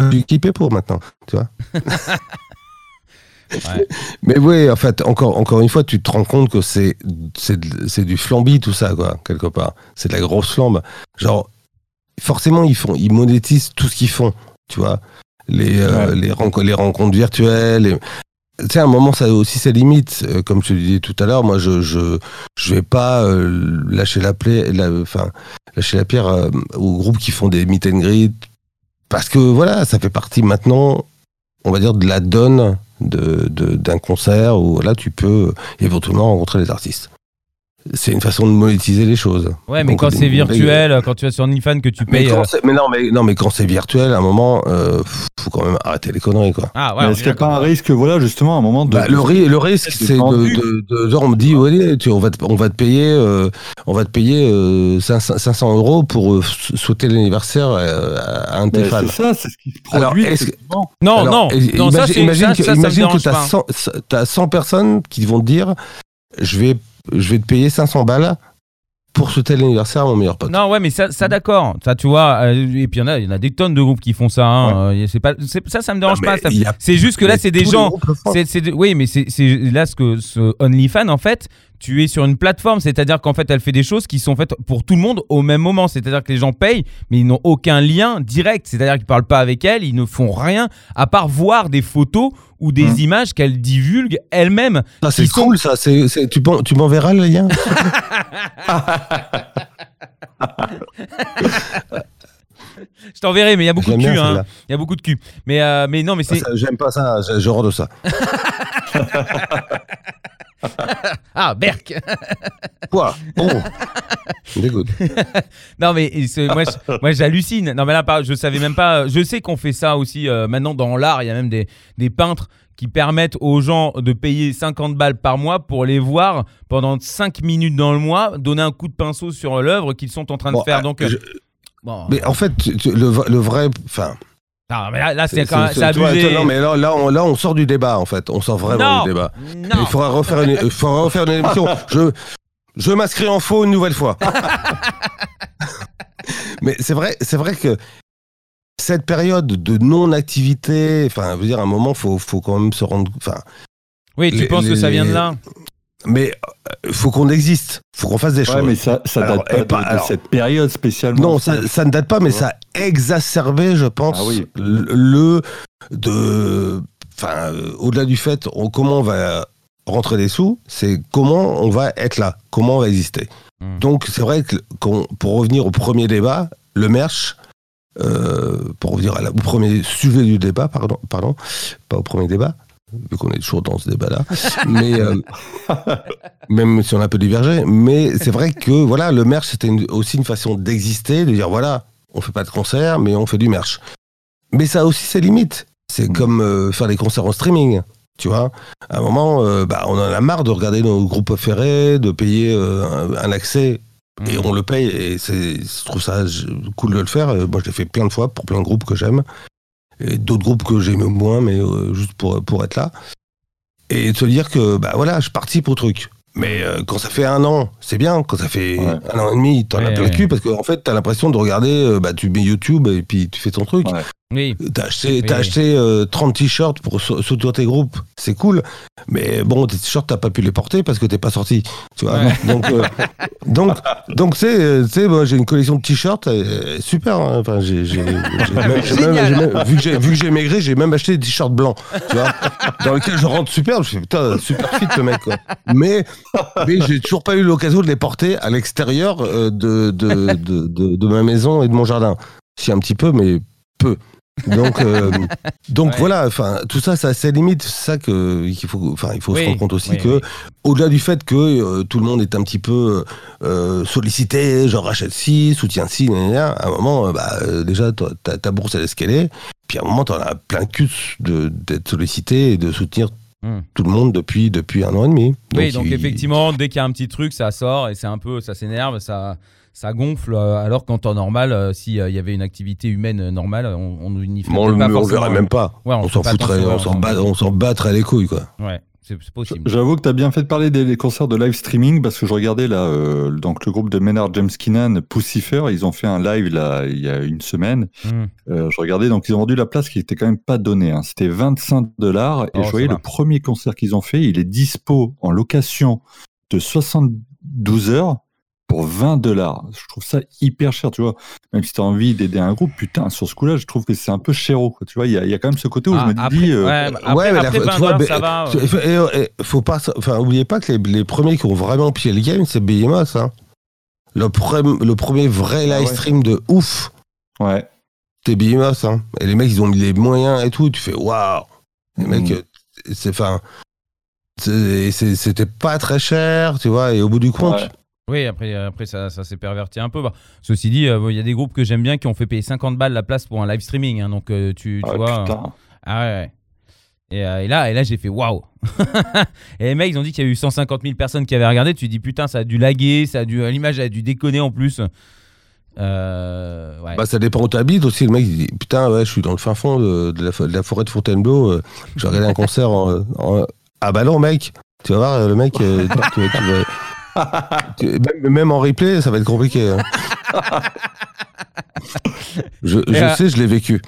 Je suis équipé pour maintenant, tu vois. Ouais. Mais oui, en fait, encore, encore une fois, tu te rends compte que c'est, c'est, de- c'est du flambi, tout ça, quoi, quelque part. C'est de la grosse flambe. Genre, forcément, ils font, ils monétisent tout ce qu'ils font, tu vois. Les, euh, Ouais. les, renco- les rencontres virtuelles. les- Tu sais, à un moment, ça a aussi ses limites. Euh, Comme je te disais tout à l'heure, moi, je, je, je vais pas euh, lâcher la plaie, la, enfin, lâcher la pierre euh, aux groupes qui font des meet and greet. Parce que, voilà, ça fait partie maintenant, on va dire, de la donne de, de- d'un concert où là tu peux éventuellement rencontrer les artistes. C'est une façon de monétiser les choses. Ouais, mais Donc, quand c'est virtuel, quand tu vas sur OnlyFans, que tu payes. euh, mais non, mais non, mais quand c'est virtuel, à un moment, euh, faut quand même arrêter les conneries, quoi. Ah, ouais, est-ce est qu'il n'y a pas un risque, voilà, justement, à un moment de. Bah, le, ri- le risque, c'est de, tendu. de, de- genre, on me dit, ouais, tu, on va te, on va te payer, euh, on va te payer euh, 500, 500 euros pour euh, souhaiter l'anniversaire à un de tes fans. c'est ça, c'est ce qui se Alors, produit. que- effectivement. Non, Alors, non, et- non, ça, imagine, c'est imagine ça, que, ça, imagine que. 100, t'as 100 personnes qui vont te dire je vais, je vais te payer 500 balles pour ce tel anniversaire, mon meilleur pote. Non, ouais, mais ça, ça d'accord. Ça, tu vois. euh, et puis il y en a, y en a des tonnes de groupes qui font ça. hein. Euh, c'est pas, ça, ça me dérange Non, pas. C'est juste que là, c'est des gens. C'est, oui, mais c'est, c'est là ce que ce OnlyFans, en fait, tu es sur une plateforme, c'est-à-dire qu'en fait, elle fait des choses qui sont faites pour tout le monde au même moment. C'est-à-dire que les gens payent, mais ils n'ont aucun lien direct. C'est-à-dire qu'ils parlent pas avec elle, ils ne font rien à part voir des photos ou des Mmh. images qu'elle divulgue elle-même. C'est sont- cool, ça. Tu, m'en- tu m'enverras le lien? Je t'enverrai, mais il y a beaucoup de cul. hein. Il y a beaucoup de cul. Mais, euh, mais non, mais Ah, c'est. J'aime pas ça, horreur de ça. Ah, Berk Quoi? Oh Dégoûte. Non mais moi, moi j'hallucine. Non mais là je savais même pas. Je sais qu'on fait ça aussi euh, maintenant dans l'art. Il y a même des, des peintres qui permettent aux gens de payer 50 balles par mois pour les voir pendant 5 minutes dans le mois, donner un coup de pinceau sur l'œuvre qu'ils sont en train de faire. euh, Donc euh, je- bon. Mais en fait, le, le vrai. Enfin. Non, mais là, là, c'est quand même abusé. Non, mais là, là, on, là, on sort du débat, en fait. On sort vraiment Non. du débat. Non. Il faudra refaire une, il faudra refaire une émission. Je, je m'inscris en faux une nouvelle fois. Mais c'est vrai, c'est vrai que cette période de non-activité, enfin, je veux dire, à un moment, faut, faut quand même se rendre, enfin, Oui, tu les- penses que ça vient de là? Mais euh, faut qu'on existe, faut qu'on fasse des Ouais, choses. mais ça, ça Alors, date pas de, cette période spécialement. Non, ça, ça ne date pas, mais ça a exacerbé, je pense, Ah oui. le, de, enfin, euh, au-delà du fait, on- comment on va rentrer des sous, c'est comment on va être là, comment on va exister. Hmm. Donc, c'est vrai que pour revenir au premier débat, le merch, euh, pour revenir à la- au premier sujet du débat, pardon, pardon, pas au premier débat, vu qu'on est toujours dans ce débat-là, mais euh, même si on a un peu divergé, mais c'est vrai que voilà, le merch c'était aussi une façon d'exister, de dire voilà, on fait pas de concert, mais on fait du merch. Mais ça a aussi ses limites. C'est Mm. comme euh, faire des concerts en streaming. Tu vois, à un moment, euh, bah, on en a marre de regarder nos groupes préférés, de payer un, un accès et Mm. on le paye et c'est, je trouve ça cool de le faire. Moi, je l'ai fait plein de fois pour plein de groupes que j'aime et d'autres groupes que j'aime moins, mais euh, juste pour, pour être là. Et de se dire que, bah voilà, je participe au truc. Mais euh, quand ça fait un an, c'est bien. Quand ça fait Ouais. un an et demi, t'en as plein le ouais. cul parce qu'en fait, t'as l'impression de regarder, euh, bah, tu mets YouTube et puis tu fais ton truc. Oui. T'as acheté, Oui. acheté euh, 30 t-shirts pour sou- soutenir tes groupes, c'est cool. Mais bon, tes t-shirts, t'as pas pu les porter parce que t'es pas sorti. Tu vois. Ouais. Donc, euh, donc, donc, c'est, euh, tu sais, moi, j'ai une collection de t-shirts, euh, super. hein. Enfin, j'ai, vu que j'ai, vu que j'ai maigri, j'ai même acheté des t-shirts blancs, tu vois, dans lesquels je rentre super. Je fais putain, super fit le mec. Quoi. Mais, mais j'ai toujours pas eu l'occasion de les porter à l'extérieur euh, de, de, de, de, de ma maison et de mon jardin. Si un petit peu, mais peu. Donc, euh, donc Ouais. voilà, enfin, tout ça, ça a ses limites. C'est ça que qu'il faut, enfin, il faut Oui, se rendre compte aussi oui, que, oui. au-delà du fait que euh, tout le monde est un petit peu euh, sollicité, genre rachète ci, soutien ci, à un moment, bah, déjà, ta, ta bourse elle est ce qu'elle est. Puis à un moment, t'en as plein le cul de- d'être sollicité et de soutenir Hmm. tout le monde depuis depuis un an et demi. Oui, donc il- effectivement, dès qu'il y a un petit truc, ça sort et c'est un peu, ça s'énerve, ça, ça gonfle. euh, alors qu'en temps normal, euh, s'il y avait une activité humaine euh, normale, on, n'y ferait on, pas on le forcément. verrait même pas. Ouais, on s'en pas foutrait, on s'en bat- on s'en battrait les couilles, quoi. Ouais, c'est c'est possible. J'avoue que tu as bien fait de parler des, des concerts de live streaming parce que je regardais là, euh, donc le groupe de Maynard James Keenan, Pussifer, ils ont fait un live là il y a une semaine. Hmm. Euh, je regardais, donc ils ont vendu la place qui était quand même pas donnée. hein. C'était 25 dollars et Oh, je voyais le premier concert qu'ils ont fait, il est dispo en location de 72 heures pour 20 dollars. Je trouve ça hyper cher, tu vois. Même si tu as envie d'aider un groupe, putain, sur ce coup-là, je trouve que c'est un peu chéro. quoi. Tu vois, il y, a- il y a quand même ce côté où Ah, je me après, dis. euh, ouais, après, Ouais, mais la- après tu 20 vois, ça va. Faut pas, enfin, oubliez pas que les, les premiers qui ont vraiment pillé le game, c'est Behemoth. Hein. Le, pre- le premier vrai Ah live stream de ouf, ouais. c'était Behemoth. Hein. Et les mecs, ils ont mis les moyens et tout. Tu fais waouh. Les mecs, euh, c'est, enfin, c'est- c'est- c'était pas très cher, tu vois. Et au bout du compte. Oui, après, après ça, ça s'est perverti un peu. Bah, ceci dit, euh, il y a des groupes que j'aime bien qui ont fait payer 50 balles la place pour un live streaming. hein, donc, euh, tu, tu Ah, vois. putain. Ah ouais, ouais. Et, euh, et là, et là j'ai fait waouh. et les mecs, ils ont dit qu'il y a eu 150 000 personnes qui avaient regardé. Tu dis putain, ça a dû laguer, ça a dû, l'image a dû déconner en plus. Euh, ouais. bah, ça dépend où t'habites aussi. Le mec, il dit putain, ouais, je suis dans le fin fond de, de la, de la forêt de Fontainebleau. euh, j'ai regardé un concert en, en- à Ballon, mec. Tu vas voir, le mec, euh, tu, vas- tu vas- Tu- même, en replay, ça va être compliqué. hein. je euh, sais, je l'ai vécu.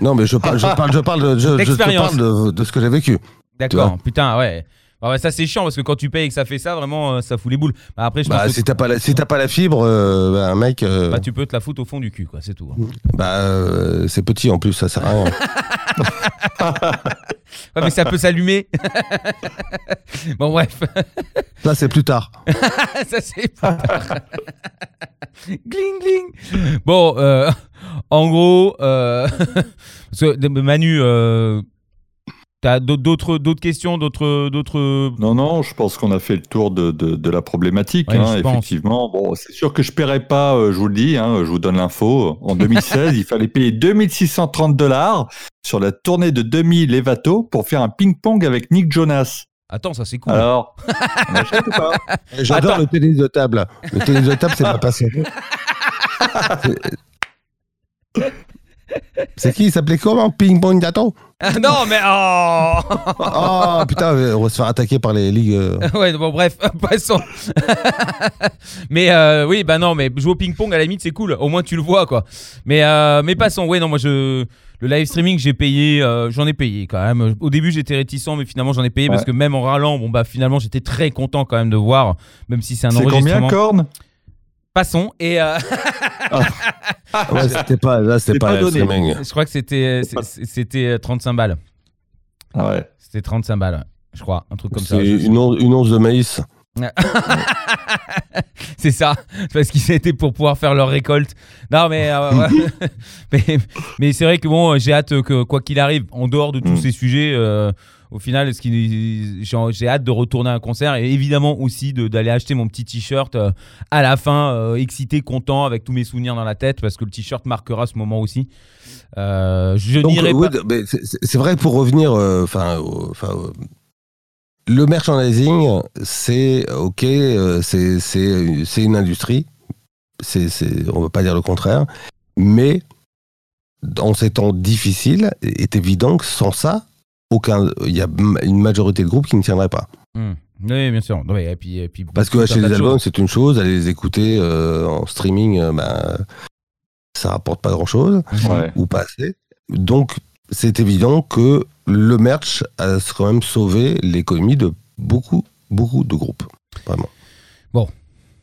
Non, mais je parle, je parle, je parle, de, je, je te parle de, de ce que j'ai vécu. D'accord, putain, ouais. Bah ouais, ça c'est chiant parce que quand tu payes et que ça fait ça, vraiment, euh, ça fout les boules. Bah, après, je Bah, que si t'as pas, la- si t'as pas la fibre, euh, bah, un mec, euh, bah, tu peux te la foutre au fond du cul, quoi, c'est tout. bah, euh, c'est petit en plus, ça sert à rien. Ouais, mais ça peut s'allumer. bon, bref, Ça, c'est plus tard. ça c'est pas. gling gling. Bon, euh, en gros, euh, parce que, de- Manu, euh, t'as d'autres- d'autres questions, d'autres d'autres. Non, non, je pense qu'on a fait le tour de, de, de la problématique. Ouais, hein, pense. effectivement, bon, c'est sûr que je paierai pas, euh, je vous le dis, hein, je vous donne l'info. En 2016, il fallait payer 2630 dollars sur la tournée de 2000 Levato pour faire un ping-pong avec Nick Jonas. Attends, ça c'est cool. Alors, on achète ou pas? J'adore le tennis de table. Le tennis de table, c'est ma passion. C'est- qui Il s'appelait comment? Ping Pong Dato Ah, non, mais oh. Oh putain, on va se faire attaquer par les ligues. euh. ouais, bon, bref, passons. mais euh, oui, bah non, mais jouer au ping-pong à la limite, c'est cool. Au moins, tu le vois, quoi. Mais, euh, mais passons. Ouais, non, moi, je. Le live streaming, j'ai payé, euh, j'en ai payé quand même. Au début, j'étais réticent, mais finalement, j'en ai payé parce que même en râlant, bon, bah finalement, j'étais très content quand même de voir, même si c'est un C'est combien, enregistrement. Corne Passons. Et euh, Ouais, c'était pas, là, c'était pas, pas le donné. streaming. je crois que c'était c'est- c'était 35 balles. Ah ouais. C'était 35 balles, ouais, je crois. Un truc comme ça. Une, once, une once de maïs. c'est ça, parce qu'ils étaient pour pouvoir faire leur récolte. Non, mais, euh, mais, mais c'est vrai que bon, j'ai hâte que quoi qu'il arrive, en dehors de tous Mm. ces sujets, euh, au final, ce qui, j'ai hâte de retourner à un concert et évidemment aussi d'aller acheter mon petit t-shirt euh, à la fin, euh, excité, content, avec tous mes souvenirs dans la tête, parce que le t-shirt marquera ce moment aussi. Euh, je n'irai pas. c'est- vrai pour revenir, enfin, euh, le merchandising, c'est ok, c'est une industrie, c'est c'est on va pas dire le contraire, mais dans ces temps difficiles, il est évident que sans ça, aucun, il y a une majorité de groupes qui ne tiendraient pas. Hmm. Oui, bien sûr. Oui, et puis, et puis, Parce que acheter des de albums, c'est une chose, aller les écouter euh, en streaming, euh, bah, ça rapporte pas grand chose. ouais. ou pas assez. Donc, c'est évident que le merch a quand même sauvé l'économie de beaucoup, beaucoup de groupes. Vraiment.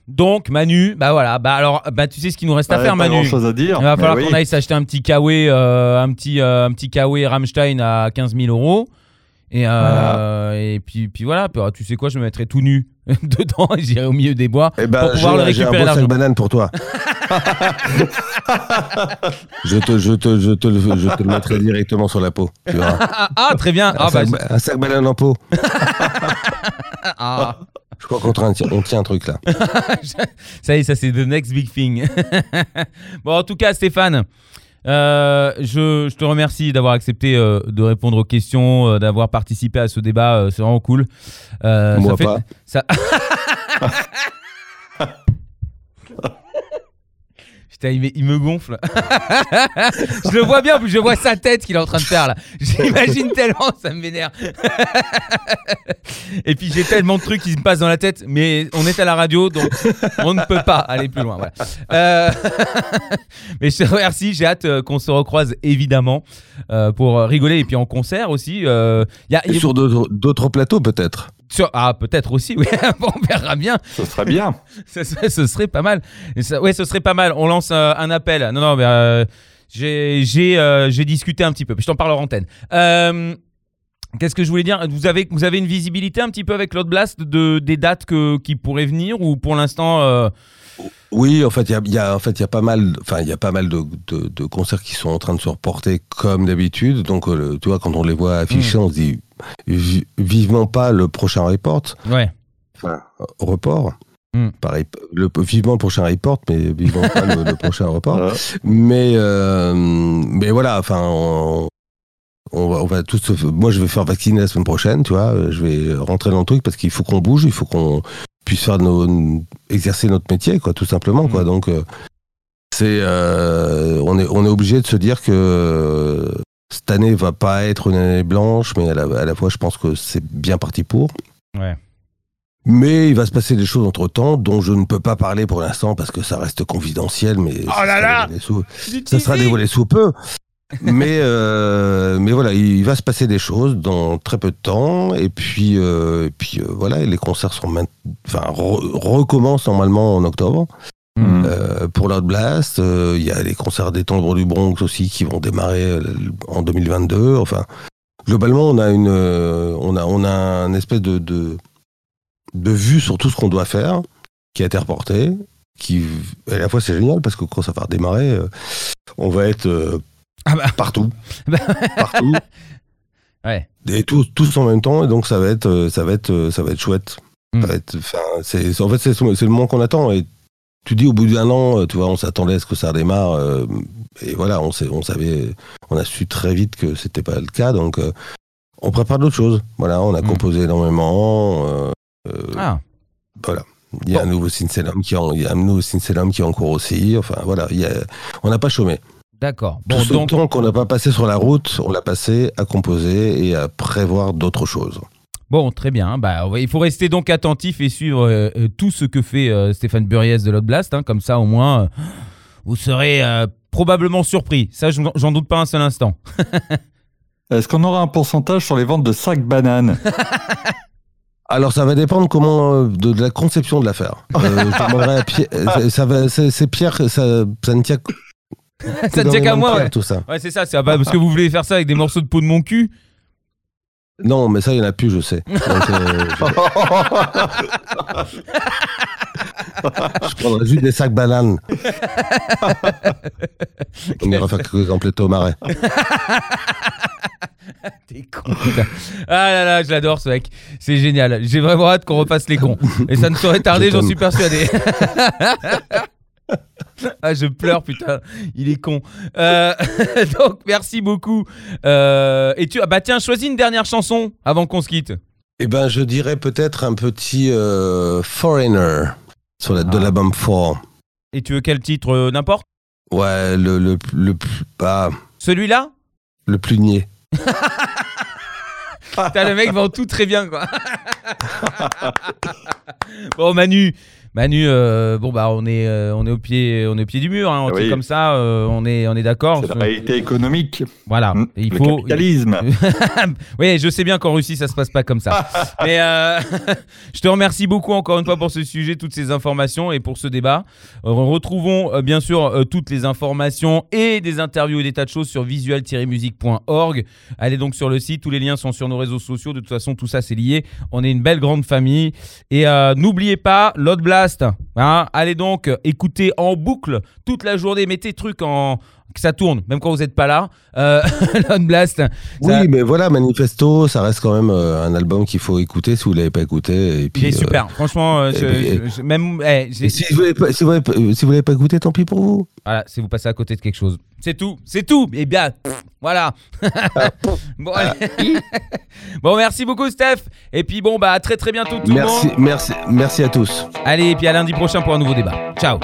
Donc, Manu, bah voilà, bah alors, bah tu sais ce qu'il nous reste à Ouais, faire, pas Manu. grand chose à dire. Il va falloir oui. qu'on aille s'acheter un petit Kawaii, euh, un petit, euh, un petit Rammstein à 15 000 euros. Et, euh, et puis, puis voilà, ah, tu sais quoi, je me mettrai tout nu dedans et j'irai au milieu des bois Eh pour pouvoir le j'ai un récupérer sac l'argent. banane pour toi. je, te, je, te, je, te, le- je te le mettrai directement sur la peau. Tu. Ah, très bien. un, Ah, bah, sac, un sac banane en peau. ah. Je crois qu'on tient, on tient un truc là. ça y est, ça c'est the next big thing. bon, en tout cas, Stéphane, euh, je, je te remercie d'avoir accepté euh, de répondre aux questions, euh, d'avoir participé à ce débat. c'est vraiment cool. Moi ça fait- pas. Ça... Putain, il me, il me gonfle. je le vois bien, en plus je vois sa tête qu'il est en train de faire là. J'imagine tellement, ça me vénère. Et puis j'ai tellement de trucs qui me passent dans la tête, mais on est à la radio, donc on ne peut pas aller plus loin. Voilà. Euh, mais je te remercie, j'ai hâte euh, qu'on se recroise évidemment euh, pour rigoler et puis en concert aussi. Euh, y a, Et sur d'autres plateaux peut-être. Ah, peut-être aussi, oui, on verra bien. Ce serait bien. Ce serait, ce serait pas mal. Ça- ouais, ce serait pas mal. On lance euh, un appel. Non, non, mais euh, j'ai euh, j'ai discuté un petit peu. Je t'en parle en antenne. Qu'est-ce que je voulais dire? Vous avez, vous avez une visibilité un petit peu avec Loud Blast de, des dates que, qui pourraient venir ou pour l'instant Oui, en fait, il y a, il y a- en fait, il y a pas mal, enfin, il y a pas mal de, de- de concerts qui sont en train de se reporter comme d'habitude. Donc, le- tu vois, quand on les voit affichés, Mm. on se dit vivement pas le prochain report, Ouais. enfin, report. Mm. Pareil, le, vivement le prochain report, mais vivement pas le, le prochain report. Mais, euh, mais voilà, enfin, on, on va, on va tous se- Moi, je vais faire vacciner la semaine prochaine, tu vois. Je vais rentrer dans le truc parce qu'il faut qu'on bouge, il faut qu'on puisse faire nos, exercer notre métier, quoi, tout simplement, quoi. Mm. Donc, euh, c'est, euh, on est, on est obligé de se dire que cette année va pas être une année blanche, mais à la, à la fois, je pense que c'est bien parti pour. Ouais. Mais il va se passer des choses entre temps dont je ne peux pas parler pour l'instant parce que ça reste confidentiel. Mais Oh ça là sera là dévoilé sous- ça sera dévoilé sous peu. mais, euh, mais voilà, il va se passer des choses dans très peu de temps. Et puis, euh, et puis euh, voilà, les concerts sont enfin, re- recommencent normalement en octobre. Hmm. Euh, pour Loud Blast, euh, il y a les concerts des Tendres du Bronx aussi qui vont démarrer euh, en 2022. Enfin, globalement, on a une, on a, on a un espèce de, de, de vue sur tout ce qu'on doit faire qui a été reporté. Qui, à la fois, c'est génial parce que quand ça va redémarrer, on va être Ah bah. partout, Bah. partout, Ouais. et tous, tous en même temps. Et donc, ça va être, ça va être, ça va être chouette. Mm. Ça va être, enfin, c'est, en fait, c'est, c'est le moment qu'on attend. Et tu dis au bout d'un an, euh, tu vois, on s'attendait à ce que ça redémarre. euh, et voilà, on, sait, on savait, on a su très vite que c'était pas le cas. Donc, euh, on prépare d'autres choses. Voilà, on a Mm. composé énormément. euh, Ah, Voilà. Il y a un nouveau Cincelum qui est en, il y a un nouveau Cincelum qui est en cours aussi. Enfin, voilà, il y a- on n'a pas chômé. d'accord. Tout Bon, ce donc, temps qu'on n'a pas passé sur la route, on l'a passé à composer et à prévoir d'autres choses. Bon, très bien. Bah, il faut rester donc attentif et suivre euh, euh, tout ce que fait euh, Stéphane Buriez de Loud Blast. hein. comme ça, au moins, euh, vous serez euh, probablement surpris. Ça, j'en doute pas un seul instant. Est-ce qu'on aura un pourcentage sur les ventes de sacs bananes? Alors ça va dépendre comment de, de la conception de l'affaire. C'est Pierre, ça, ça ne tient ça ne tient qu'à moi. Pierre, Ouais, tout ça. Ouais, c'est ça. C'est pas parce que vous voulez faire ça avec des morceaux de peau de mon cul. Non, mais ça il y en a plus, je sais. Donc, euh, je... je prendrai juste des sacs bananes. On ira faire quelques emplettes au marais. T'es con, putain. Ah là là, je l'adore ce mec. C'est génial. J'ai vraiment hâte qu'on repasse les cons. Et ça ne saurait tarder, Je j'en suis persuadé. ah, je pleure, putain. Il est con. Euh, donc, merci beaucoup. Euh, et tu, ah bah tiens, choisis une dernière chanson avant qu'on se quitte. Eh ben, je dirais peut-être un petit euh, Foreigner sur la, de Ah. l'album 4. Et tu veux quel titre N'importe? Ouais, le, le, le, plus- bah, Celui-là? Le plus niais. Putain, le mec vend tout très bien, quoi. bon, Manu. Manu, euh, bon bah on est euh, on est au pied on est au pied du mur, hein, on Oui. comme ça, euh, on est on est d'accord. C'est la réalité économique. Voilà, Et il le faut. capitalisme. oui, je sais bien qu'en Russie ça se passe pas comme ça. Mais je te remercie beaucoup encore une fois pour ce sujet, toutes ces informations et pour ce débat. Retrouvons bien sûr toutes les informations et des interviews et des tas de choses sur visual-musique.org. Allez donc sur le site, tous les liens sont sur nos réseaux sociaux. De toute façon, tout ça c'est lié. On est une belle grande famille. Et n'oubliez pas, Loud Hein. allez donc euh, écouter en boucle toute la journée. Mettez trucs en que ça tourne, même quand vous n'êtes pas là. Euh, Blast. ça- Oui, mais voilà, Manifesto, ça reste quand même euh, un album qu'il faut écouter si vous l'avez pas écouté. Et puis, Il est euh, super. Franchement, euh, et je- puis, je- je- même eh, si vous si vous l'avez pas, si écouté, tant pis pour vous. voilà, c'est vous passez à côté de quelque chose. C'est tout, c'est tout. Et bien, pff, voilà. bon, allez. bon, merci beaucoup, Steph. Et puis bon, bah à très très bientôt tout Merci, le monde. merci, merci à tous. Allez, et puis à lundi prochain pour un nouveau débat. Ciao.